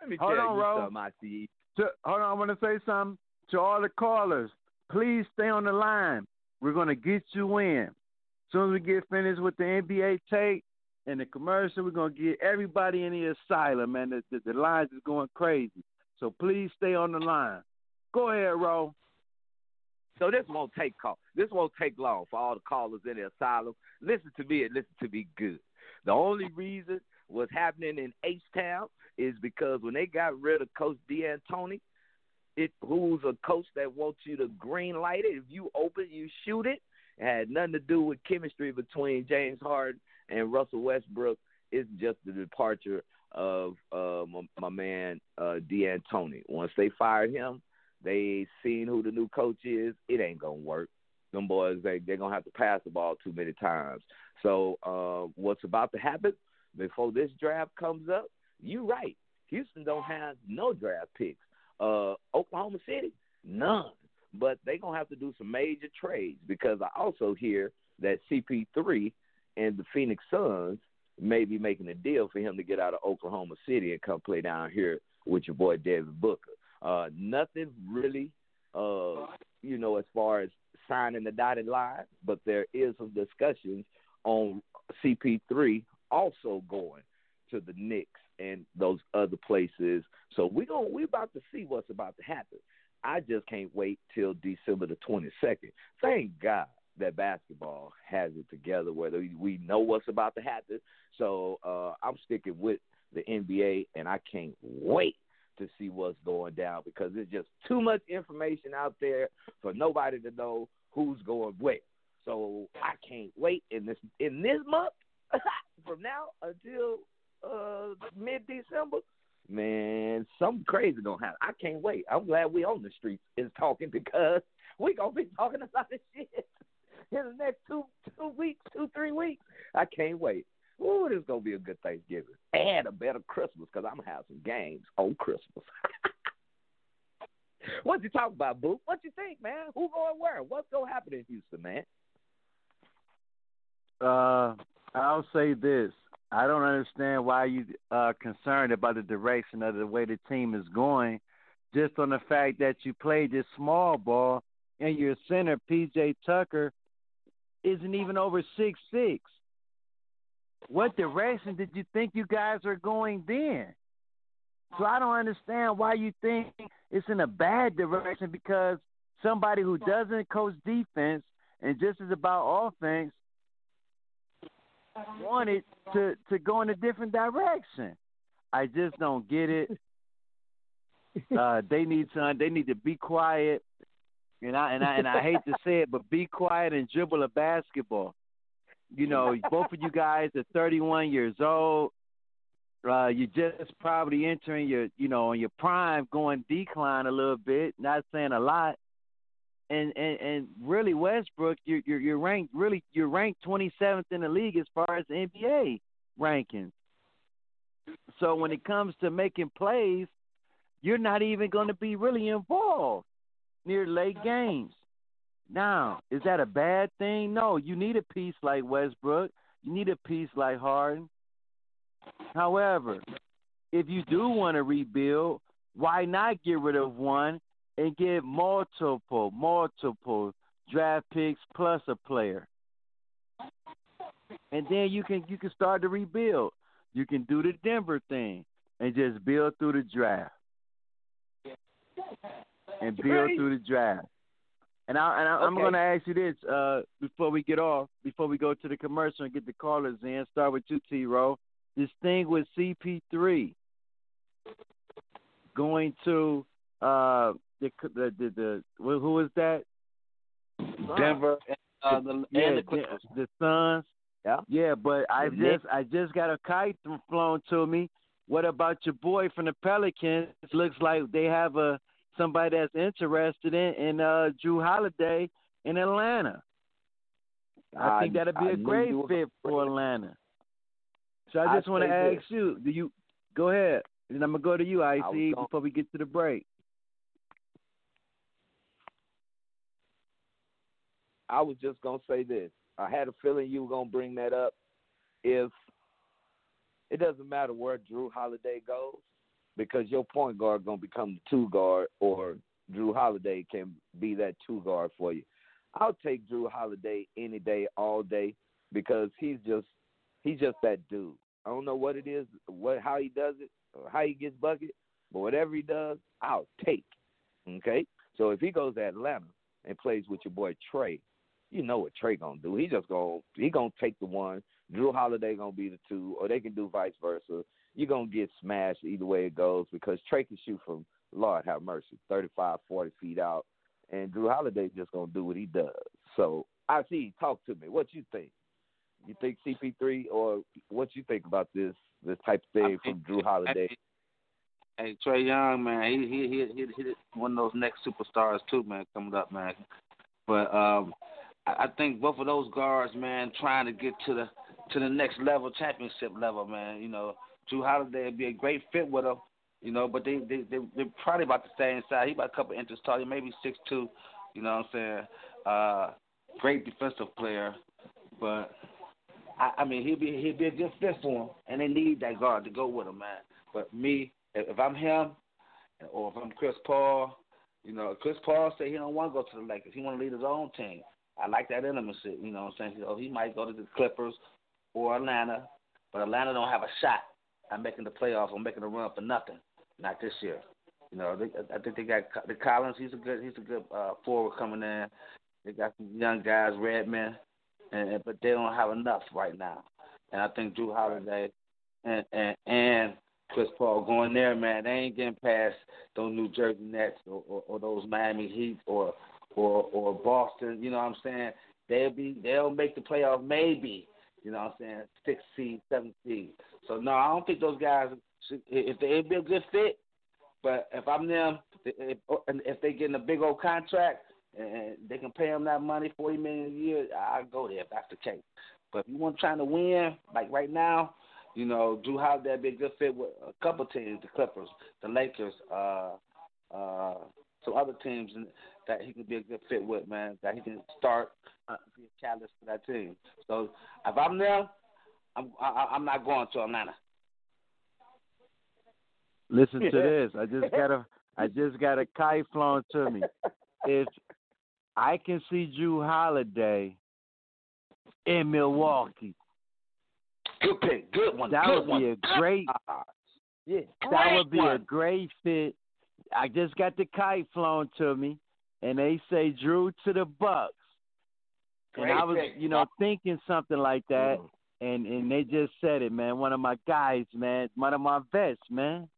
Let me hold tell on, you Ro. something, I see. To, hold on, I want to say something to all the callers. Please stay on the line. We're gonna get you in. As soon as we get finished with the NBA tape and the commercial, we're gonna get everybody in the asylum, man. The, the, the lines is going crazy. So please stay on the line. Go ahead, Ro. So this won't take call. This won't take long for all the callers in the asylum. Listen to me and listen to me good. The only reason what's happening in H Town is because when they got rid of Coach D'Antoni, it who's a coach that wants you to green light it. If you open, you shoot it. It had nothing to do with chemistry between James Harden and Russell Westbrook. It's just the departure of uh, my, my man uh, D'Antoni. Once they fired him, they seen who the new coach is. It ain't gonna work. Them boys, they they're gonna have to pass the ball too many times. So uh, what's about to happen before this draft comes up? You're right. Houston don't have no draft picks. Uh, Oklahoma City, none. But they're gonna have to do some major trades because I also hear that CP3 and the Phoenix Suns may be making a deal for him to get out of Oklahoma City and come play down here with your boy Devin Booker. Uh, nothing really, uh, you know, as far as signing the dotted line, but there is some discussions on CP3 also going to the Knicks and those other places. So we going we about to see what's about to happen. I just can't wait till December the twenty second. Thank God that basketball has it together whether we know what's about to happen. So uh, I'm sticking with the NBA and I can't wait to see what's going down because there's just too much information out there for nobody to know who's going where. So I can't wait in this in this month (laughs) from now until uh, mid December. Man, something crazy gonna happen. I can't wait. I'm glad we on the streets is talking because we gonna be talking about this shit (laughs) in the next two two weeks, two three weeks. I can't wait. Ooh, this is gonna be a good Thanksgiving and a better Christmas because I'm gonna have some games on Christmas. (laughs) what you talking about, Boo? What you think, man? Who going where? What's gonna happen in Houston, man? Uh, I'll say this. I don't understand why you are concerned about the direction of the way the team is going, just on the fact that you played this small ball and your center PJ Tucker isn't even over six six. What direction did you think you guys are going then? So I don't understand why you think it's in a bad direction because somebody who doesn't coach defense and just is about offense wanted to to go in a different direction. I just don't get it. (laughs) Uh, they need some. They need to be quiet, and I and I and I hate to say it, but be quiet and dribble a basketball. You know, both of you guys are 31 years old. Uh, you're just probably entering your, you know, in your prime, going decline a little bit. Not saying a lot, and and and really Westbrook, you're you're, you're ranked really you're ranked 27th in the league as far as NBA rankings. So when it comes to making plays, you're not even going to be really involved near late games. Now, is that a bad thing? No, you need a piece like Westbrook. You need a piece like Harden. However, if you do want to rebuild, why not get rid of one and get multiple, multiple draft picks plus a player? And then you can you can start to rebuild. You can do the Denver thing and just build through the draft. And build through the draft. And I and I, am going to ask you this uh, before we get off, before we go to the commercial and get the callers in. Start with you, T-Ro. This thing with CP3 going to uh, the the the, the who who is that? Denver and, uh, the, yeah, and the the, Clippers. the Suns. Yeah. Yeah, but I The just Knicks. I just got a kite th- flown to me. What about your boy from the Pelicans? It looks like they have a somebody that's interested in in uh, Jrue Holiday in Atlanta. I, I- think that'd be I a great fit for Atlanta. So I just want to ask this. you, do you go ahead? And I'm gonna go to you, ICE, before we get to the break. I was just gonna say this. I had a feeling you were gonna bring that up. If it doesn't matter where Jrue Holiday goes, because your point guard gonna become the two guard, or Jrue Holiday can be that two guard for you. I'll take Jrue Holiday any day, all day, because he's just he's just that dude. I don't know what it is, what how he does it, how he gets bucket, but whatever he does, I'll take. Okay, so if he goes to Atlanta and plays with your boy Trae, you know what Trae gonna do. He just gonna he gonna take the one. Jrue Holiday gonna be the two, or they can do vice versa. You're gonna get smashed either way it goes because Trae can shoot from Lord have mercy, 35, 40 feet out, and Jrue Holiday just gonna do what he does. So I see. Talk to me. What you think? You think CP3 or what you think about this this type of thing from Jrue Holiday? Hey, Trae Young, man, he he he he, he one of those next superstars too, man, coming up, man. But um, I, I think both of those guards, man, trying to get to the to the next level, championship level, man. You know, Jrue Holiday would be a great fit with him. You know, but they they they they're probably about the same size. He about a couple inches taller, maybe six two. You know what I'm saying? Uh, great defensive player, but I, I mean he'd be he'd be a good fit for him, and they need that guard to go with him, man. But me, if, if I'm him, or if I'm Chris Paul, you know, Chris Paul say he don't want to go to the Lakers. He want to lead his own team. I like that intimacy. You know what I'm saying? So he might go to the Clippers or Atlanta, but Atlanta don't have a shot at making the playoffs I'm making a run for nothing. Not this year. You know, they, I think they got the Collins. He's a good. He's a good uh, forward coming in. They got some young guys, Redman, and, and but they don't have enough right now. And I think Jrue Holiday and and and Chris Paul going there, man. They ain't getting past those New Jersey Nets or, or, or those Miami Heat or or or Boston. You know what I'm saying? They'll be they'll make the playoff maybe. You know what I'm saying? Six seed, seven seed. So no, I don't think those guys. Should, if they be a good fit, but if I'm them, if, if they getting a big old contract and they can pay them that money, forty million a year, I'll go there if that's the case. But if you want trying to win, like right now, you know, Jrue Holiday would be a good fit with a couple teams, the Clippers, the Lakers, uh, uh, some other teams that he could be a good fit with, man. That he can start, uh, be a catalyst for that team. So if I'm there, I'm I, I'm not going to Atlanta. Listen to this. I just got a I just got a kite flown to me. If I can see Jrue Holiday in Milwaukee, Good pick, good one. that good would one. be a great Yeah. that would be a great fit. I just got the kite flown to me, and they say Jrue to the Bucks, and Great I was, pick. you know, thinking something like that, mm-hmm. and and they just said it, man. One of my guys, man, one of my vets, man,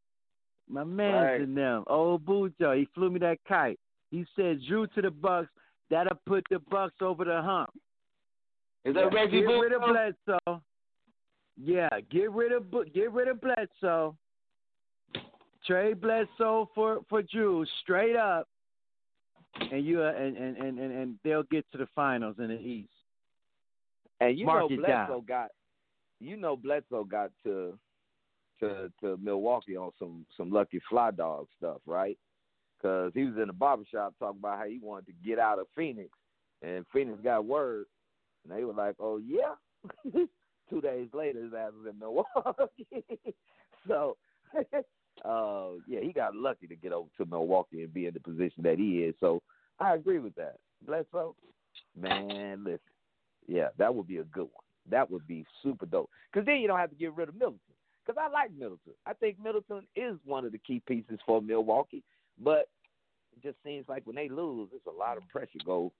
my man's Right. in them. Old Bujo, he flew me that kite. He said Jrue to the Bucks. That'll put the Bucks over the hump. Is that Reggie Get rid of Bledsoe. Yeah, get rid of get rid of Bledsoe. Trade Bledsoe for for Jrue straight up, and you uh, and, and and and they'll get to the finals in the East. And you Mark know Bledsoe down. got, you know Bledsoe got to, to to Milwaukee on some some lucky fly dog stuff, right? Because he was in the barbershop talking about how he wanted to get out of Phoenix, and Phoenix got word, and they were like, "Oh yeah." (laughs) Two days later, his ass was in Milwaukee. (laughs) so, (laughs) uh, yeah, he got lucky to get over to Milwaukee and be in the position that he is. So, I agree with that. Bledsoe, man, listen, yeah, that would be a good one. That would be super dope. Because then you don't have to get rid of Middleton. Because I like Middleton. I think Middleton is one of the key pieces for Milwaukee. But it just seems like when they lose, there's a lot of pressure go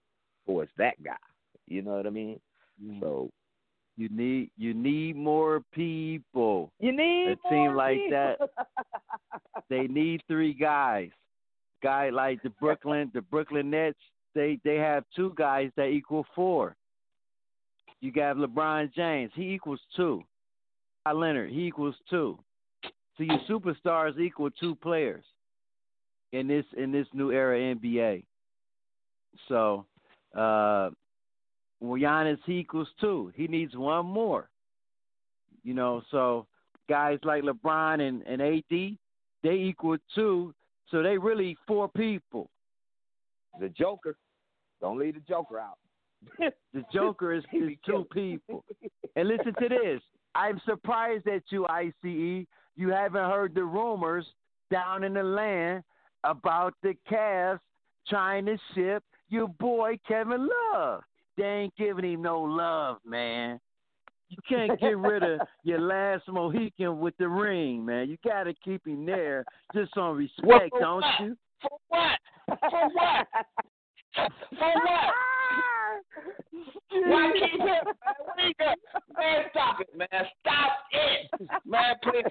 towards that guy. You know what I mean? So You need you need more people. you need A team like that. (laughs) They need three guys. Guy like the Brooklyn, the Brooklyn Nets. They they have two guys that equal four. You got LeBron James. He equals two. Kawhi Leonard. He equals two. So your superstars equal two players in this in this new era NBA. So, uh, well, Giannis he equals two. He needs one more. You know, so guys like LeBron and, and AD, they equal two. So they really four people. the Joker. Don't leave the Joker out. (laughs) The Joker is, is (laughs) two people. And listen to this. I'm surprised at you, ICE. You haven't heard the rumors down in the land about the Cavs trying to ship your boy Kevin Love. They ain't giving him no love, man. You can't get rid of (laughs) your last Mohican with the ring, man. You got to keep him there just on respect, for don't what? you? For what? For what? For what? (laughs) Why keep him? Man, what are you doing? Man, stop it, man. Stop it. Man, please.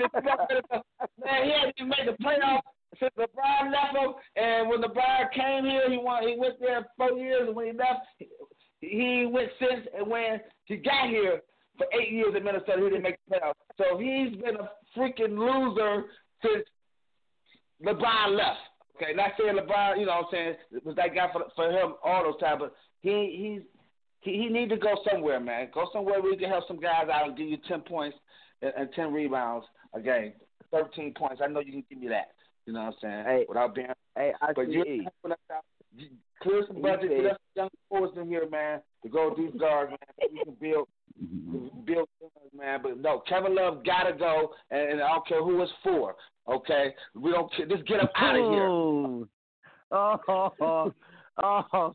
Man, he hasn't even made the playoffs since LeBron left him. And when LeBron came here, he won, he went there four years. And when he left, he went since. And when he got here for eight years in Minnesota, he didn't make the playoffs. So he's been a freaking loser since LeBron left. Okay, not saying LeBron, you know what I'm saying, was that guy for for him all those times, but he he's he, he need to go somewhere, man. Go somewhere where he can help some guys out and give you ten points and, and ten rebounds a game. Thirteen points. I know you can give me that. You know what I'm saying? Hey, Without being Hey, I but you see. helping us out. Clear some budget, get us young forwards in here, man, to go do guards, man. We can build mm-hmm. build guards, man. But no, Kevin Love gotta go, and, and I don't care who it's for. Okay, we don't care. Just get him out of here. Oh, oh, oh.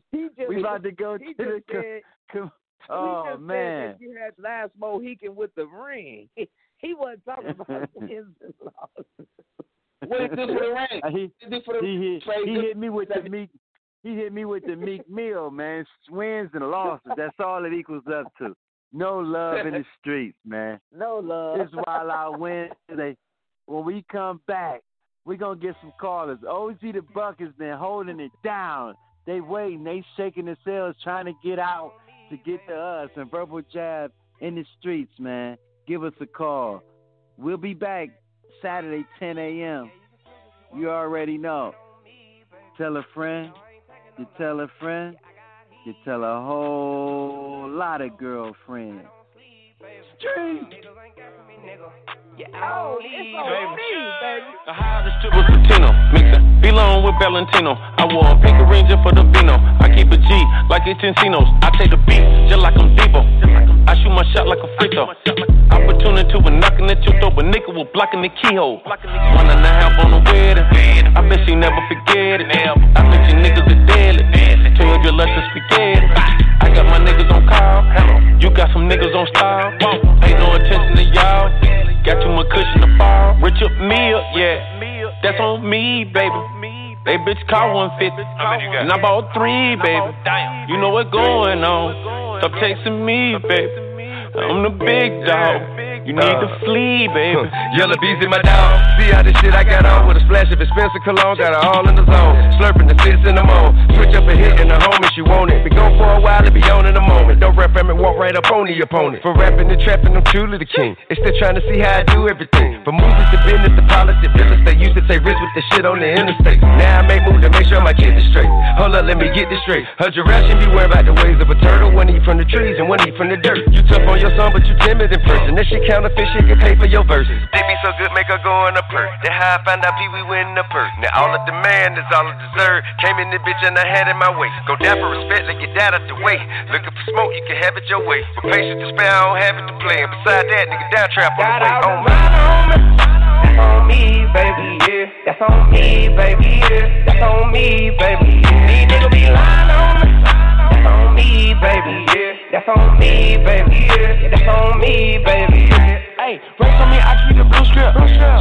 (laughs) He just, we about to go to the. said, he oh man. you had last Mohican with the ring. (laughs) He wasn't talking about (laughs) wins and losses. What did he do for the ring? He did he for the he he hit me with the meek. He hit me with the Meek Mill, man. Wins and losses. That's all it equals up to. No love in the (laughs) streets, man. No love. It's Wild Out Wednesday. When we come back, we're going to get some callers. OG Da Buck has been holding it down. They waiting. They shaking themselves trying to get out to get to us. And Verbal Jab in the streets, man. Give us a call. We'll be back Saturday, 10 a.m. You already know. Tell a friend. You tell a friend. You tell a whole lot of girlfriends. Street. Oh, it's on me, baby. A high distributor Latino, mixer, belong with Valentino. I wore a pink ranger for the vino. I keep a G like it's Encinos. I take the beat just like I'm Devo. I shoot my shot like a throw. Opportunity when knocking at your door, but nigga was blocking the keyhole. One and a half on the wedding. I bet she never forget it. I bet you niggas are deadly. Told you less than spaghetti. I got my niggas on call. You got some niggas on style. Ain't no attention to y'all. Got too much cushion to fall. Rich up meal, yeah. That's on me, baby. They bitch call 150. And I bought three, baby. You know what's going on. Stop chasing me, baby. I'm the big dog. You need to uh. flee, baby. (laughs) Yellow bees in my dog. See how this shit I got on with a splash of expensive cologne. Got her all in the zone. Slurping the six in the moan. Switch up a hit in the home if she want it. Be gone for a while and be on in a moment. Don't rap from it, walk right up on the opponent. For rapping and trapping, I'm truly the king. It's still trying to see how I do everything. From movies to business to politics, real estate. Used to take risks with the shit on the interstate. Now I make moves to make sure my kids are straight. Hold up, let me get this straight. Her giraffe should be worried about the ways of a turtle. One eat from the trees and one eat from the dirt. You tough on your son, but you timid in person. That shit counterfeit shit get paid for your verses. They be so good, make her go in a perk. That how I found out Pee Wee winning the perk. Now all of demand is all I deserve. Came in the bitch and I had it my way. Go down for respect, let get that out the way. Looking for smoke, you can have it your way. But patience to spare, I don't have it to play. And beside that, nigga, down trap on the way. Oh, on me. That's on me, baby, yeah. That's on me, baby, yeah. That's on me, baby, yeah. These niggas be lying on me. On me, baby, yeah. That's on me, baby, yeah. That's on me, baby. Hey, race on me, I keep the blue strip.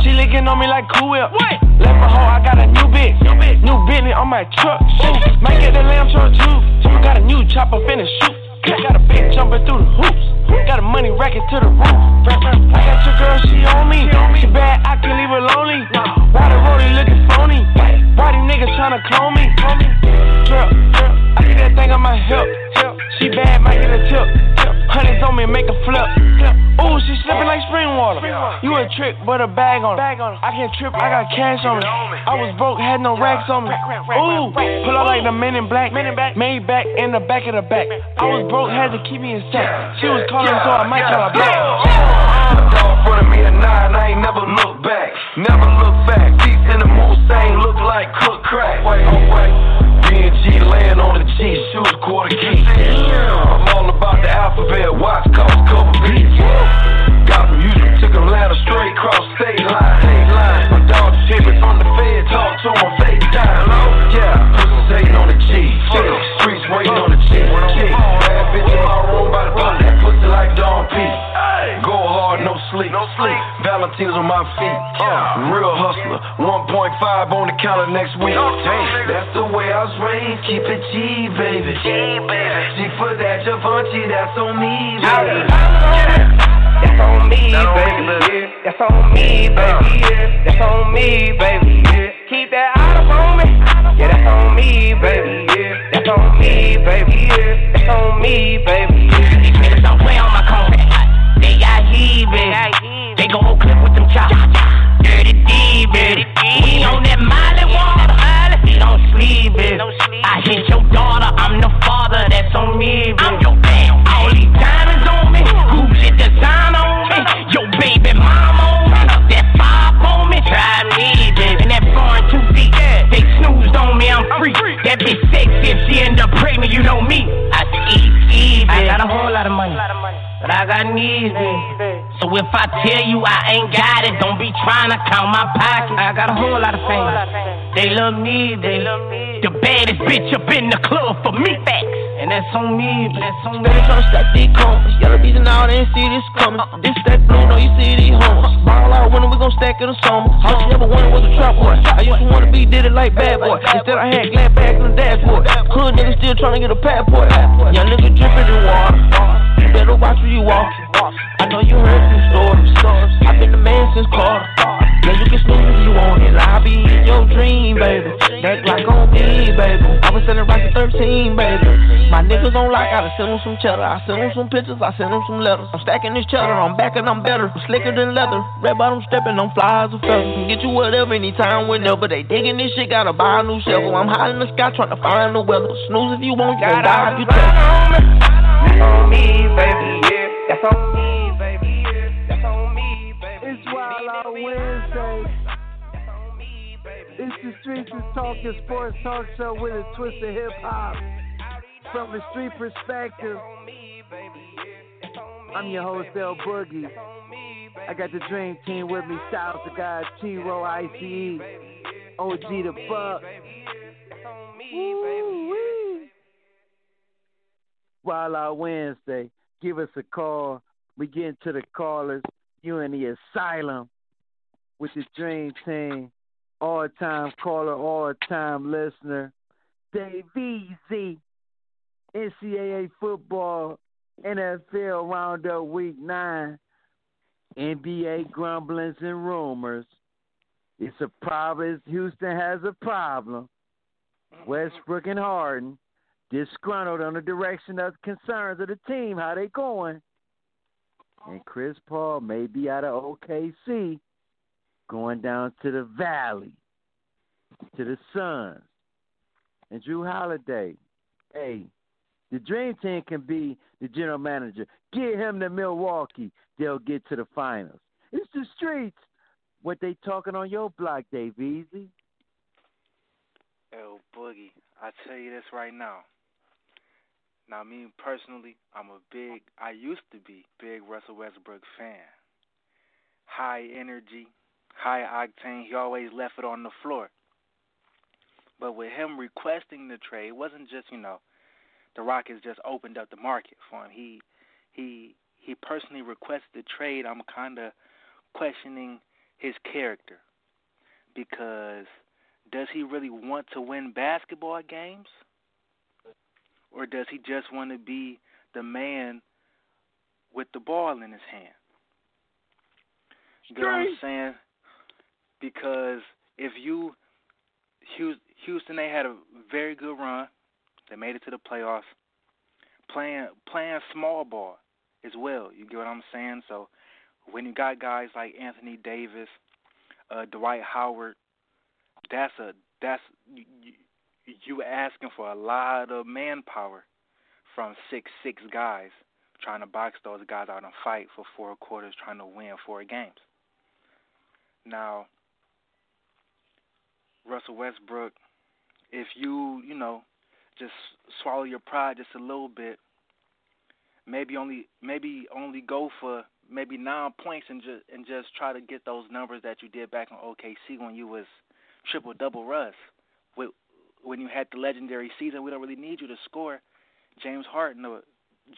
She licking on me like Cool Whip. What? Left my hoe, I got a new bitch. New Bentley on my truck. Shoot. Might get the lamb truck too. Got a new chopper finna shoot. Got a bitch jumping through the hoops. Got a money racket to the roof. I got your girl, she on me. She bad, I can leave her lonely. Why the roadie looking phony? Why these niggas tryna clone me? Drip, see that thing on my hip. She bad, might get a tip. Hundreds on me, make a flip. Ooh, she slipping like spring water. You a trick, but a bag on her. I can't trip, I got cash on me. I was broke, had no racks on me. Ooh, pull up like the men in black. Made back in the back of the back. I was broke, had to keep me in sight. She was calling, so I might call her back. Dog in front of me at nine, I ain't never look back. Never look back. Deep in the moon, same look like cook crack. Wait, oh wait. B&G laying on the G, shoes quarter key. I'm all about the alphabet, watch cost cover beats. Got Houston, took Atlanta straight cross state line. State line. My dog Timmy from the Fed, talk to him FaceTime. Hello? Yeah, pussies hating on the G. Yeah, streets waiting on the G. Bad bitch in my room, by the body pussy like Don P. Go hard, no sleep. No sleep. Valentine's on my feet. Real hustler. 1.5 on the counter next week. That's the way I was raised. Keep it G, baby. G, baby. G for that Javante, that's on me, baby. That's on me, baby. Yeah. That's on me, baby. Yeah. That's on me, baby. Yeah. Keep that out of on me. Yeah, that's on me, baby. Yeah. That's on me, baby. Yeah. That's on me, baby. Yeah. These niggas don't play on my cone. They got heaving. They gon' clip with them chops. Dirty D, baby. We on that Miley water. Don't sleep, baby. I hit your daughter. I'm the father. That's on me, baby. I'm your damn. All these diamonds on me. Gucci design on me. Your baby mom on me. That five on me. Try me, baby. And that foreign too deep. They snoozed on me. I'm free. That bitch sexy. If she end up pregnant, you know me. I baby. I got a whole lot of money. But I got needs, baby. So if I tell you I ain't got it, don't be trying to count my pocket. I got a whole lot of fame. They love me, they love me. The baddest bitch up in the club for me. Facts. And that's on me, that's on me. Steady tryna stack these. Yellow bees and all, they ain't see this coming. Uh-uh. This that blue, no, you see these homes. Ball out winter, we gon' stack it in summer. All she ever wanted was a trap boy. I used to wanna be did it like bad boy. Instead, I had glad bags in the dashboard. Hood nigga still tryna get a passport. Young nigga dripping in water. You better watch where you walk. I know you heard some stories. I've been the man since Carter. Yeah, you can snooze if you want it. I'll be in your dream, baby. That Glock on me, baby. I was selling rocks at 13, baby. My niggas on lock, I done send them some cheddar. I send them some pictures, I send them some letters. I'm stacking this cheddar, I'm back and I'm better. I'm slicker than leather. Red bottom stepping on flies or feathers. Can get you whatever, anytime, whenever. They digging this shit, gotta buy a new shovel. I'm high in the sky trying to find the weather. Snooze if you want, you gon' die if you tell. On me, baby. Yeah. That's on the Streets is Talking Sports Talk Show with a twist of hip hop. From the street perspective, I'm your host, Boogie. I got the Dream Team with me, Styles the God, T-Ro, ICE, OG Da Buck. Wild Out Wednesday. Give us a call. We get into the callers. You in the asylum with the Dream Team. All time caller, all time listener. Dave Easy. NCAA football, NFL roundup week nine. NBA grumblings and rumors. It's a problem. Houston has a problem. Mm-hmm. Westbrook and Harden disgruntled on the direction of concerns of the team, how they going. And mm-hmm. Chris Paul may be out of OKC, going down to the Valley, to the Suns. And Jrue Holiday, hey, the dream team can be the general manager. Get him to Milwaukee, they'll get to the finals. It's the streets. What they talking on your block, Dave Easy? Yo, Boogie, I tell you this right now. Now, me personally, I'm a big, I used to be big Russell Westbrook fan. High energy, high octane. He always left it on the floor. But with him requesting the trade, it wasn't just you know, the Rockets just opened up the market for him. He, he, he personally requested the trade. I'm kind of questioning his character because does he really want to win basketball games? Or does he just want to be the man with the ball in his hand? You know what I'm saying? Because if you Houston, they had a very good run. They made it to the playoffs. Playing playing small ball as well. You get what I'm saying? So when you got guys like Anthony Davis, uh, Dwight Howard, that's a that's you, you asking for a lot of manpower from six six guys trying to box those guys out and fight for four quarters, trying to win four games. Now, Russell Westbrook, if you you know just swallow your pride just a little bit, maybe only maybe only go for maybe nine points and just and just try to get those numbers that you did back in OKC when you was triple double Russ. With, when you had the legendary season, we don't really need you to score. James Harden, the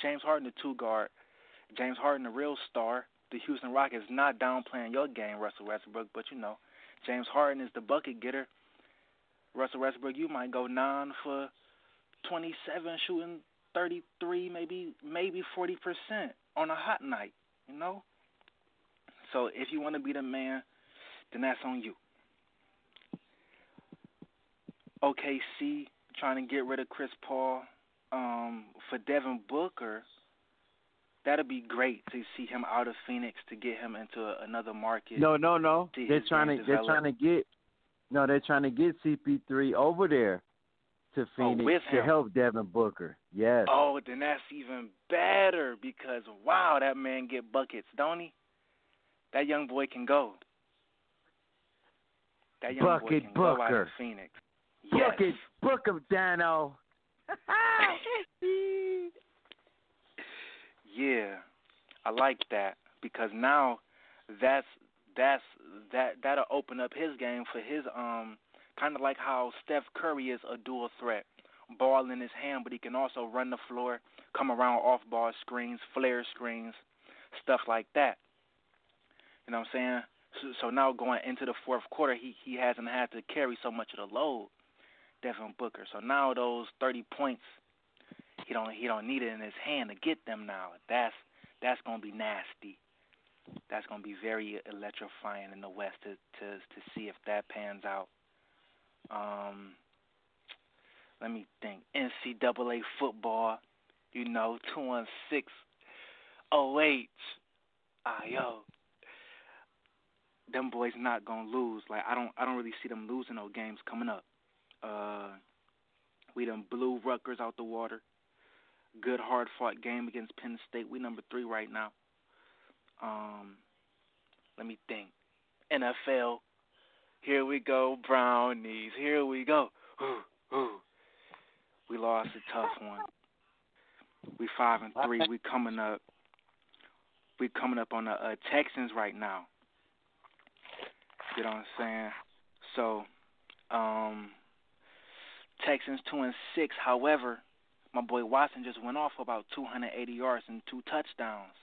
James Harden, the two guard, James Harden, the real star. The Houston Rockets not downplaying your game, Russell Westbrook, but you know, James Harden is the bucket getter. Russell Westbrook, you might go nine for twenty-seven, shooting thirty-three, maybe maybe forty percent on a hot night. You know. So if you want to be the man, then that's on you. OKC trying to get rid of Chris Paul um, for Devin Booker. That'd be great to see him out of Phoenix to get him into another market. No, no, no. They're trying to they're trying to get no, they're trying to get CP3 over there to oh, Phoenix oh, to help Devin Booker. Yes. Oh, then that's even better because wow, that man get buckets, don't he? That young boy can go. That young Bucket boy can Booker. go out of Phoenix. Yes. it, book him, Danno. (laughs) (laughs) yeah, I like that because now that's that's that that'll open up his game for his um kind of like how Steph Curry is a dual threat, ball in his hand, but he can also run the floor, come around off ball screens, flare screens, stuff like that. You know what I'm saying? So, so now going into the fourth quarter, he he hasn't had to carry so much of the load. Devin Booker. So now those 30 points, he don't he don't need it in his hand to get them now. That's that's gonna be nasty. That's gonna be very electrifying in the West to to to see if that pans out. Um, let me think. NCAA football, you know, two one six oh eight. Ah yo. Them boys not gonna lose. Like I don't I don't really see them losing no games coming up. Uh, we done blew Rutgers out the water. Good hard fought game against Penn State. We number three right now. Um, let me think. NFL. Here we go, Brownies. Here we go. Ooh, ooh. We lost a tough one. We five and three. We coming up. We coming up on the uh, Texans right now. You know what I'm saying? So, um, Texans two and six. However, my boy Watson just went off for about 280 yards and two touchdowns.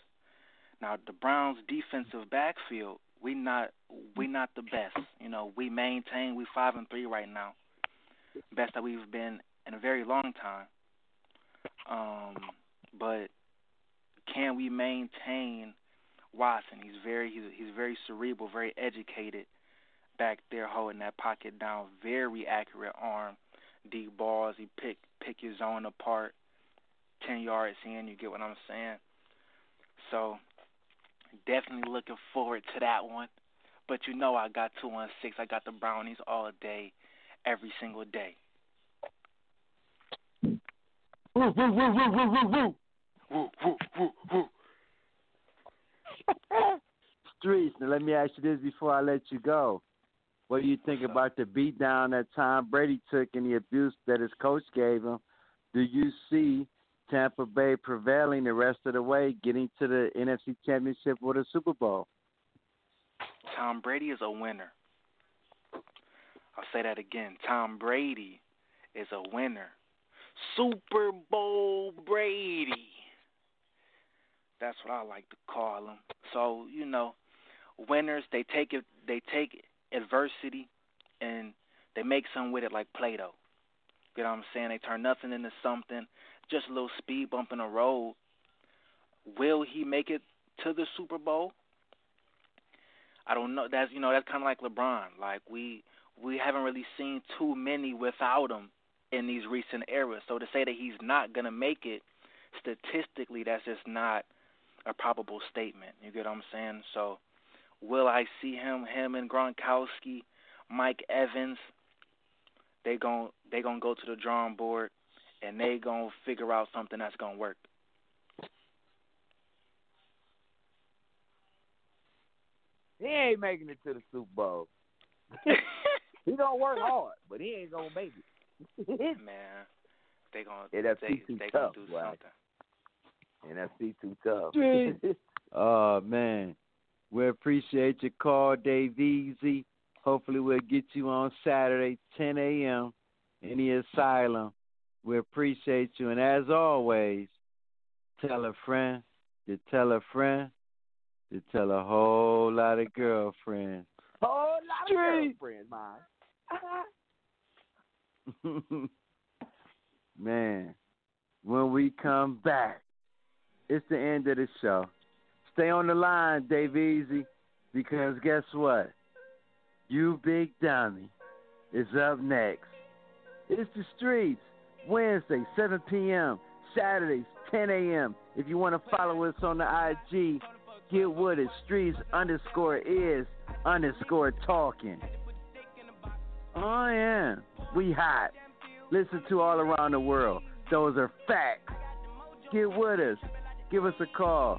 Now the Browns' defensive backfield, we not we not the best. You know, we maintain we five and three right now, best that we've been in a very long time. Um, but can we maintain Watson. He's very he's he's very cerebral, very educated back there holding that pocket down. Very accurate arm, deep balls. He pick pick your zone apart. Ten yards in, you get what I'm saying. So definitely looking forward to that one. But you know I got two one six. I got the brownies all day, every single day. Woo, woo, woo, woo, woo, woo, woo. Woo, woo, woo, woo. (laughs) Streets. Now let me ask you this before I let you go. What do you think about the beatdown that Tom Brady took and the abuse that his coach gave him? Do you see Tampa Bay prevailing the rest of the way, getting to the NFC Championship or the Super Bowl? Tom Brady is a winner. I'll say that again. Tom Brady is a winner. Super Bowl Brady. That's what I like to call him. So you know, winners they take it. They take adversity and they make something with it, like Play-Doh. You know what I'm saying? They turn nothing into something. Just a little speed bump in the road. Will he make it to the Super Bowl? I don't know. That's you know that's kind of like LeBron. Like we we haven't really seen too many without him in these recent eras. So to say that he's not gonna make it, statistically, that's just not a probable statement. You get what I'm saying? So will I see him? Him and Gronkowski, Mike Evans. They gon' they gonna go to the drawing board, and they gonna figure out something that's gonna work. He ain't making it to the Super Bowl. (laughs) he gonna work hard, but he ain't gonna make it. (laughs) Man, they gonna NFC they too they tough, gonna do right? something. NFC too tough. (laughs) Oh man, we appreciate your call, Dave Easy. Hopefully, we'll get you on Saturday, 10 a.m. in the asylum. We appreciate you, and as always, tell a friend to tell a friend to tell a whole lot of girlfriends. Whole lot of girlfriends, man. (laughs) Man, when we come back, it's the end of the show. Stay on the line, Dave Easy, because guess what? You Big Dummy is up next. It's the streets, Wednesday, 7 p.m., Saturdays, 10 a.m. If you want to follow us on the IG, get with it. Streets underscore is underscore talking. Oh, yeah. We hot. Listen to all around the world. Those are facts. Get with us. Give us a call.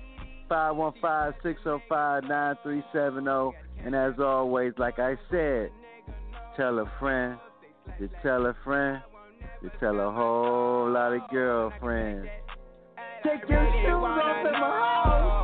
515-605-9370. And as always, like I said, tell a friend to tell a friend to tell a whole lot of girlfriends. Take your shoes off in my house.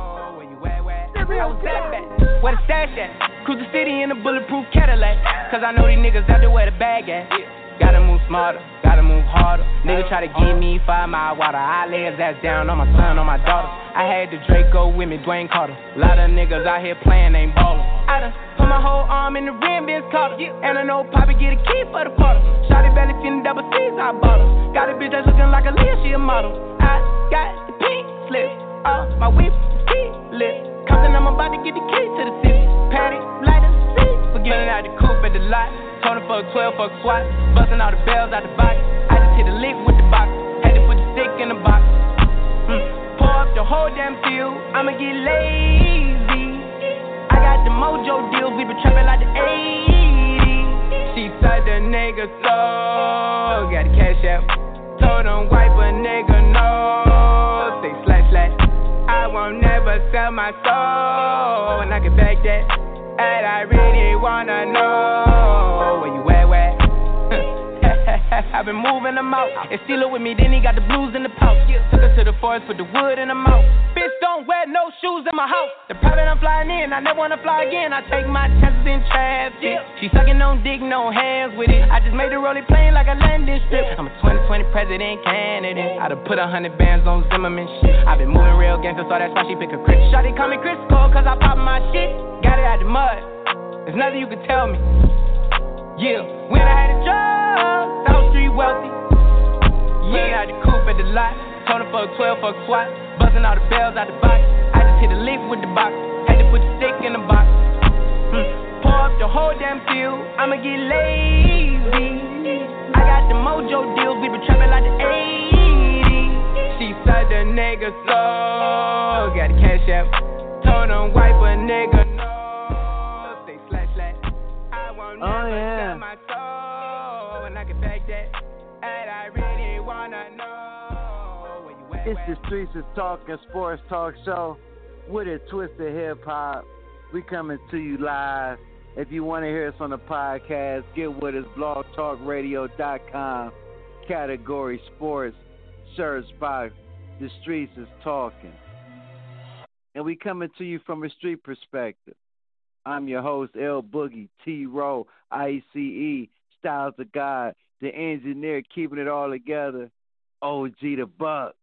I was that. Where the stash at? Cruise the city in a bulletproof Cadillac. Cause I know these niggas out there where the bag at. Gotta move smarter, gotta move harder. Nigga try to give me five mile water. I lay his ass down on my son, on my daughter. I had the Draco with me, Dwayne Carter. Lot of niggas out here playing, ain't ballin'. I done put my whole arm in the rim, Vince Carter. And I know Poppy get a key for the quarter. Shotty belly feeling double C's, I bought her. Got a bitch that's looking like a Leah, she a model. I got the pink slip, uh, my whip key lit. Compton, I'm about to get the key to the city. Patty, seat. Forgetting out the coupe at the lot. Told Tony fuck 12, fuck SWAT. Busting all the bells out the box. I just hit a lick with the box. Had to put the stick in the box. Mm. Pour up the whole damn field. I'ma get lazy. I got the mojo deals. We been trapping like the 80s. She said the nigga so. Got the cash out. Told him wipe a nigga no. Say slash slash. I won't never sell my soul. And I can back that. And I really wanna know where you at, where? (laughs) I've been moving them out. And steal with me, then he got the blues in the pouch. Took her to the forest, put the wood in the mouth. Bitch, don't wear no shoes in my house. The private I'm flying in, I never wanna fly again. I take my chances in traffic. She sucking on dick, no hands with it. I just made her rolling plane like a landing strip. I'm a 2020 president candidate. I done put a hundred bands on Zimmerman shit. i been moving real gangster, so that's why she pick a Chris. Shawty call me Chris Cole, cause I pop my shit. Got it out the mud. There's nothing you can tell me. Yeah, when I had a job, South Street wealthy. Yeah, I had the coupe at the lot. Told her fuck 12, fuck SWAT. Buzzing all the bells out the box. I just hit a lick with the box. Had to put the stick in the box. Hmm. Pour up the whole damn field, I'ma get lazy. I got the mojo deals, we been trapping like the 80s. She said the nigga slow, got the cash app. Told him wipe a nigga I won't Oh, yeah. sell my soul, and I can back that. And I really wanna know where you at. It's the Streets is Talking Sports Talk Show with a twist of hip hop. We coming to you live. If you want to hear us on the podcast, get with us, blogtalkradio.com, category sports, search by The Streets is Talking. And we coming to you from a street perspective. I'm your host, El-Boogie, T Row, ICE, Styles of God, the engineer keeping it all together, OG Da Buck.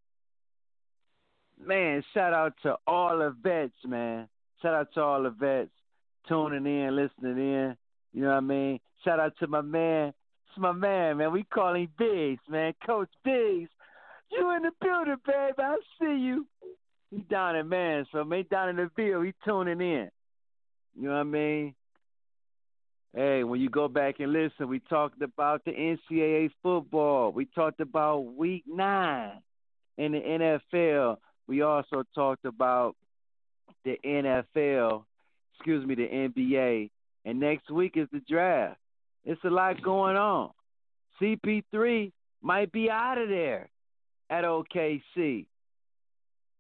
Man, shout out to all the vets, man. Shout out to all the vets tuning in, listening in. You know what I mean? Shout out to my man. It's my man, man. We call him Biggs, man. Coach Biggs. You in the building, baby. I see you. He down in Mansfield, man. He down in the field. He tuning in. You know what I mean? Hey, when you go back and listen, we talked about the NCAA football. We talked about week nine in the NFL. We also talked about the NFL, excuse me, the NBA. And next week is the draft. It's a lot going on. CP3 might be out of there at OKC.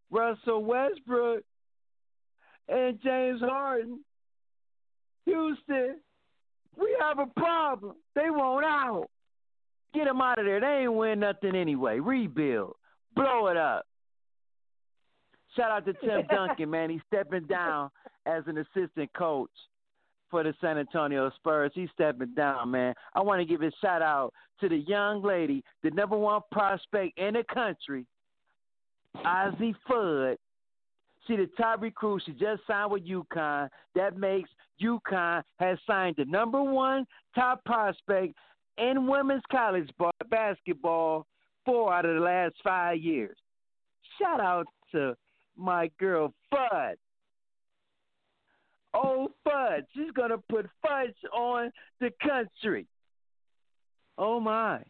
Russell Westbrook and James Harden, Houston, we have a problem. They won't out. Get them out of there. They ain't win nothing anyway. Rebuild. Blow it up. Shout out to Tim (laughs) Duncan, man. He's stepping down as an assistant coach for the San Antonio Spurs. He's stepping down, man. I want to give a shout out to the young lady, the number one prospect in the country, Azzi Fudd. See, the top recruit, she just signed with UConn. That makes UConn has signed the number one top prospect in women's college basketball four out of the last five years. Shout out to my girl Fudd. Oh, Fudd. She's going to put fudge on the country. Oh, my.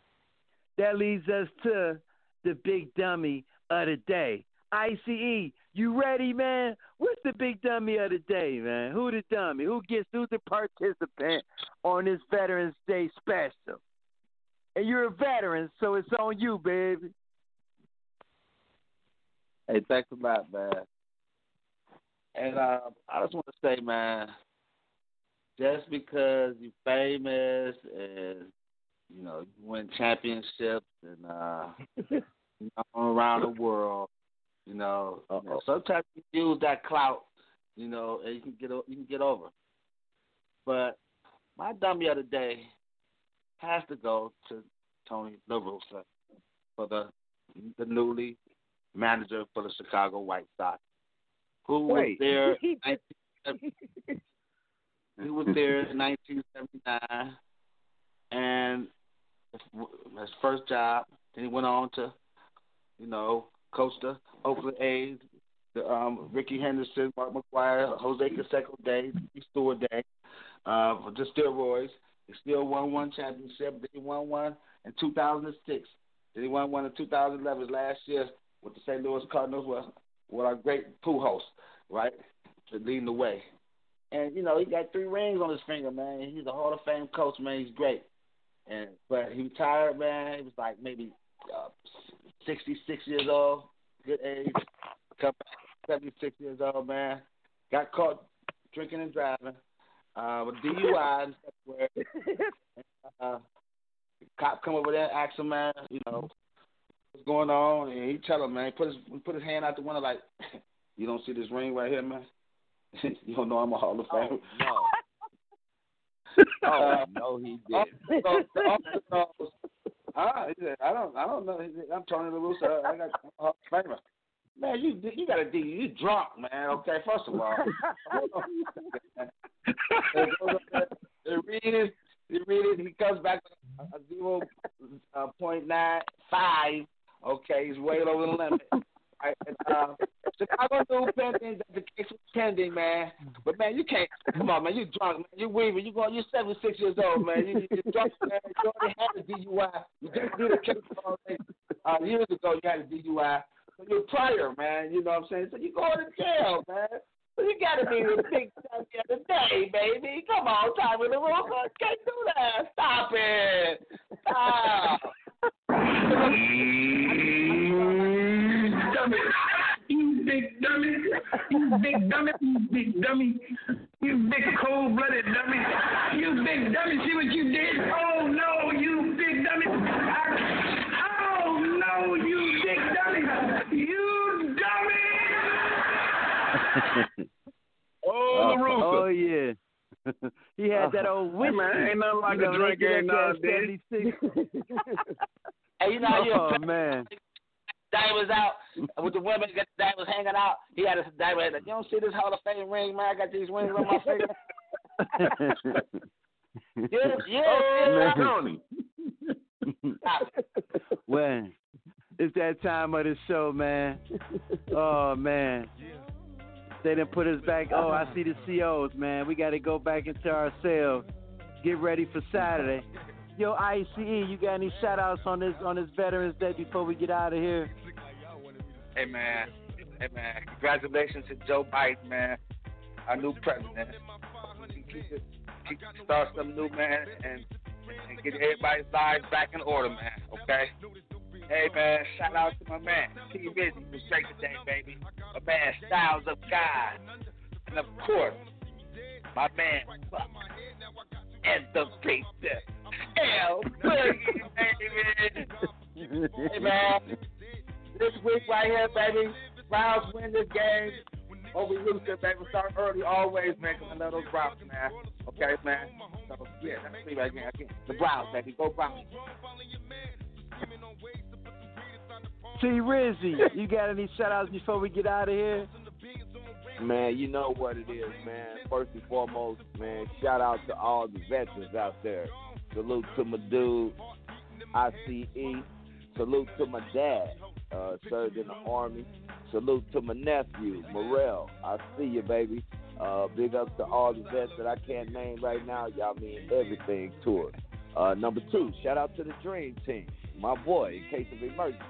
That leads us to the big dummy of the day. ICE, you ready, man? What's the big dummy of the day, man? Who the dummy? Who gets who's the participant on this Veterans Day special? And you're a veteran, so it's on you, baby. Hey, thanks a lot, man. And uh, I just want to say, man, just because you're famous and you know you win championships and uh, (laughs) you know, around the world, you know, know, sometimes you use that clout, you know, and you can get you can get over. But my dummy of the day has to go to Tony La Russa for the the newly manager for the Chicago White Sox, who was (laughs) there. in 1970 he was there in 1979, and his first job. Then he went on to, you know, the Oakland A's, the, um, Rickey Henderson, Mark McGwire, Jose Canseco Day, Stewart Day, uh, the steroids. He still won one championship. Then he won one in 2006. Then he won one in 2011 last year with the St. Louis Cardinals with, with our great Pujols, right, to leading the way. And you know he got three rings on his finger, man. He's a Hall of Fame coach, man. He's great. And but he retired, man. He was like maybe uh, 66 years old, good age. Come back, 76 years old, man. Got caught drinking and driving uh, with DUI and stuff. And, (laughs) uh, cop come over there, ask him, man, you know, what's going on, and he tell him, man, put his put his hand out the window like, (laughs) you don't see this ring right here, man. (laughs) you don't know I'm a Hall of Fame. no. Uh, Oh, no, he did. so the officer knows. Ah, he said, I don't, I don't know. I'm Tony La Russa. I got of Famer. Man, you you got a D. You drunk, man. Okay, first of all. (laughs) They goes up there, they read it. They read it. He comes back a zero uh, point nine five. Okay, he's way over the limit. Right, and, uh, Chicago knew pending that the case was pretending, man. But man, you can't. Come on, man. You drunk, man. You weaving. You going. You're 76 years old, man. You, you drunk, man. You already had a DUI. You just did a case uh, years ago. You had a DUI. So you're prior, man. You know what I'm saying? So you going to jail, man. So you got to be the big time the other day, baby. Come on, time in the room. Can't do that. Stop it. Stop. (laughs) dummy. You big dummy. You big dummy. You big dummy. You big cold blooded dummy. You big dummy. See what you did? Oh no, you big dummy. I, oh no, you big dummy. You dummy. (laughs) Oh, oh, Russa. oh yeah. (laughs) he had that old Hey, whiskey. man, ain't nothing like you a know, drink they every get now that and then. 76. Hey, you know how you oh man. Diamond was out with the women got the diamonds hanging out. He had a diamond. Like, you don't see this Hall of Fame ring, man? I got these rings on my finger. (laughs) yeah, yeah, Oh, yeah. Tony. (laughs) When it's that time of the show, man. Oh man. They didn't put us back. Oh, I see the COs, man. We got to go back into ourselves. Get ready for Saturday. Yo, ICE, you got any shout outs on this on this Veterans Day before we get out of here? Hey man, hey man, congratulations to Joe Biden, man, our new president. Keep it, keep start something new, man, and and get everybody's lives back in order, man. Okay. Hey man, shout out to my man T. Rizzy was great today, baby. My man Styles of God, and of course my man Buck and the pizza. L Boogie, baby. (laughs) Hey man, this week right here, baby. Browns win this game over Houston, baby. We start early always, man, because I love those Browns, man. Okay, man. So, yeah, that's me right here. Again. The Browns, baby. Go Browns. T Rizzy, you got any shout outs before we get out of here? Man, you know what it is, man. First and foremost, man, shout out to all the veterans out there. Salute to my dude, ICE. Salute to my dad, uh, served in the Army. Salute to my nephew, Morel. I see you, baby. Uh, big ups to all the vets that I can't name right now. Y'all mean everything to us. Uh, number two, shout out to the Dream Team. My boy, in case of emergency.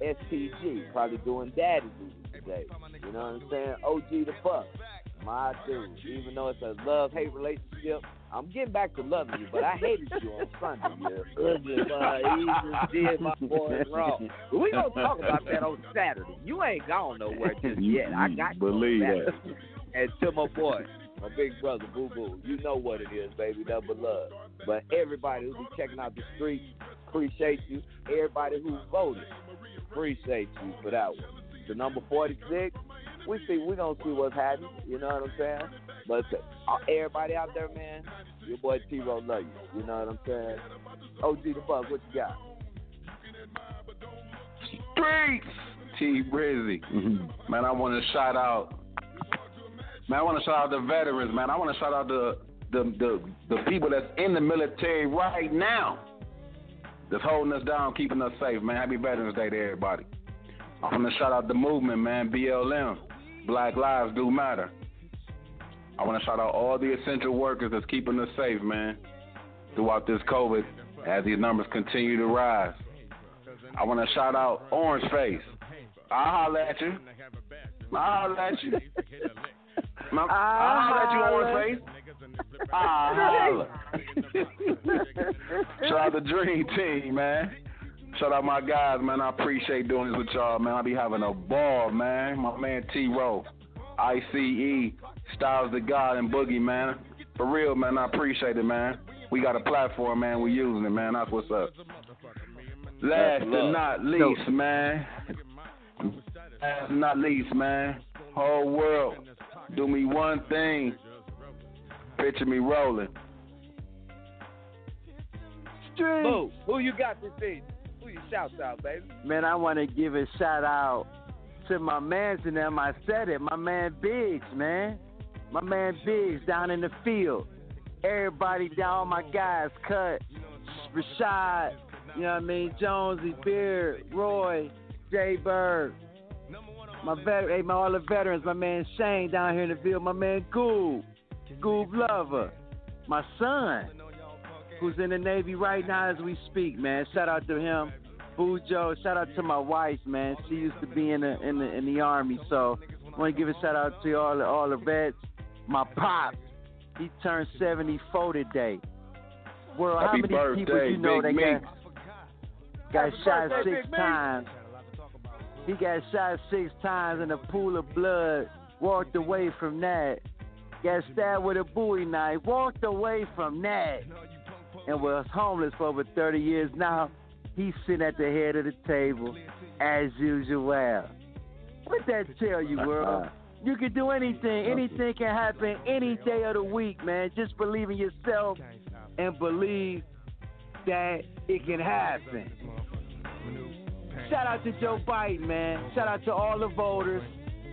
STG, probably doing daddy duty today. You know what I'm saying? OG the fuck. My dude. Even though it's a love hate relationship, I'm getting back to loving you, but I hated you on Sunday. You ugly boy. He just did my boy wrong. We gonna talk about that on Saturday. You ain't gone nowhere just yet. I got you on Believe Saturday. that. And to my boy, my big brother, Boo Boo, you know what it is, baby, double love. But everybody who be checking out the streets, appreciate you. Everybody who voted, appreciate you for that one. The number 46, we see, we gonna see what's happening, you know what I'm saying? But uh, everybody out there, man, your boy T-Ro love you, you know what I'm saying? OG Da Buck, what you got? Streets. T. Brizzy. Man, I want to shout out. Man, I want to shout out the veterans, man. I want to shout out the, the the the people that's in the military right now. That's holding us down, keeping us safe, man. Happy Veterans Day to everybody. I want to shout out the movement, man. BLM. Black Lives Do Matter. I want to shout out all the essential workers that's keeping us safe, man, throughout this COVID as these numbers continue to rise. I want to shout out Orange Face. I'll holler at you. I'll holler at you. (laughs) I'll holler at you, Orange Face. I'll holler. (laughs) Shout out the Dream Team, man. Shout out my guys, man. I appreciate doing this with y'all, man. I be having a ball, man. My man T-Ro, ICE, Styles the God, and Boogie, man. For real, man. I appreciate it, man. We got a platform, man. We using it, man. That's what's up. Last That's but not least, man. Last but not least, man. Whole world, do me one thing. Picture me rolling. Boo, who you got this season? Who you shouts out, baby? Man, I want to give a shout out to my mans in them. I said it. My man Biggs, man. My man Biggs down in the field. Everybody down, all my guys, Cut, Rashad, you know what I mean? Jonesy, Beard, Roy, Jay Bird. My vet, hey, my all the veterans, my man Shane down here in the field, my man Goob, Goob Lover, my son, who's in the Navy right now as we speak, man. Shout out to him. Bujo, shout out to my wife, man. She used to be in the in the in the army, so I want to give a shout out to all the all the vets. My pop, he turned 74 today. World, how Happy many people birthday, you know Big that Meek. got got Happy shot birthday, six Big Meek. times? He got shot six times in a pool of blood. Walked away from that. Got stabbed with a Bowie knife. Walked away from that. And was homeless for over 30 years. Now he's sitting at the head of the table as usual. What that tell you, world? You can do anything. Anything can happen any day of the week, man. Just believe in yourself and believe that it can happen. Shout out to Joe Biden, man. Shout out to all the voters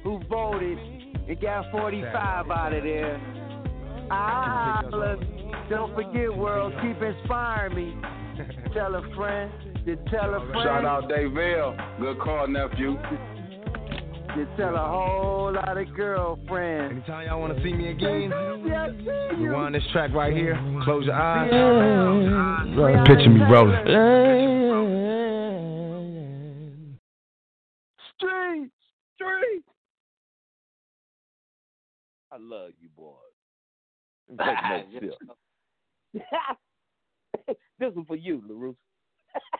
who voted and got 45 out of there. Ah, look, don't forget, world, keep inspiring me. Tell a friend, to tell a friend. Shout out Daville. Good call, nephew. You tell a whole lot of girlfriends. Anytime y'all want to see me again, Yeah, I you. rewind this track right here. Close your eyes. Yeah. Picture me rolling. Street, street. I love you, boys. (laughs) Take another sip. (laughs) this one for you, La Russa. (laughs)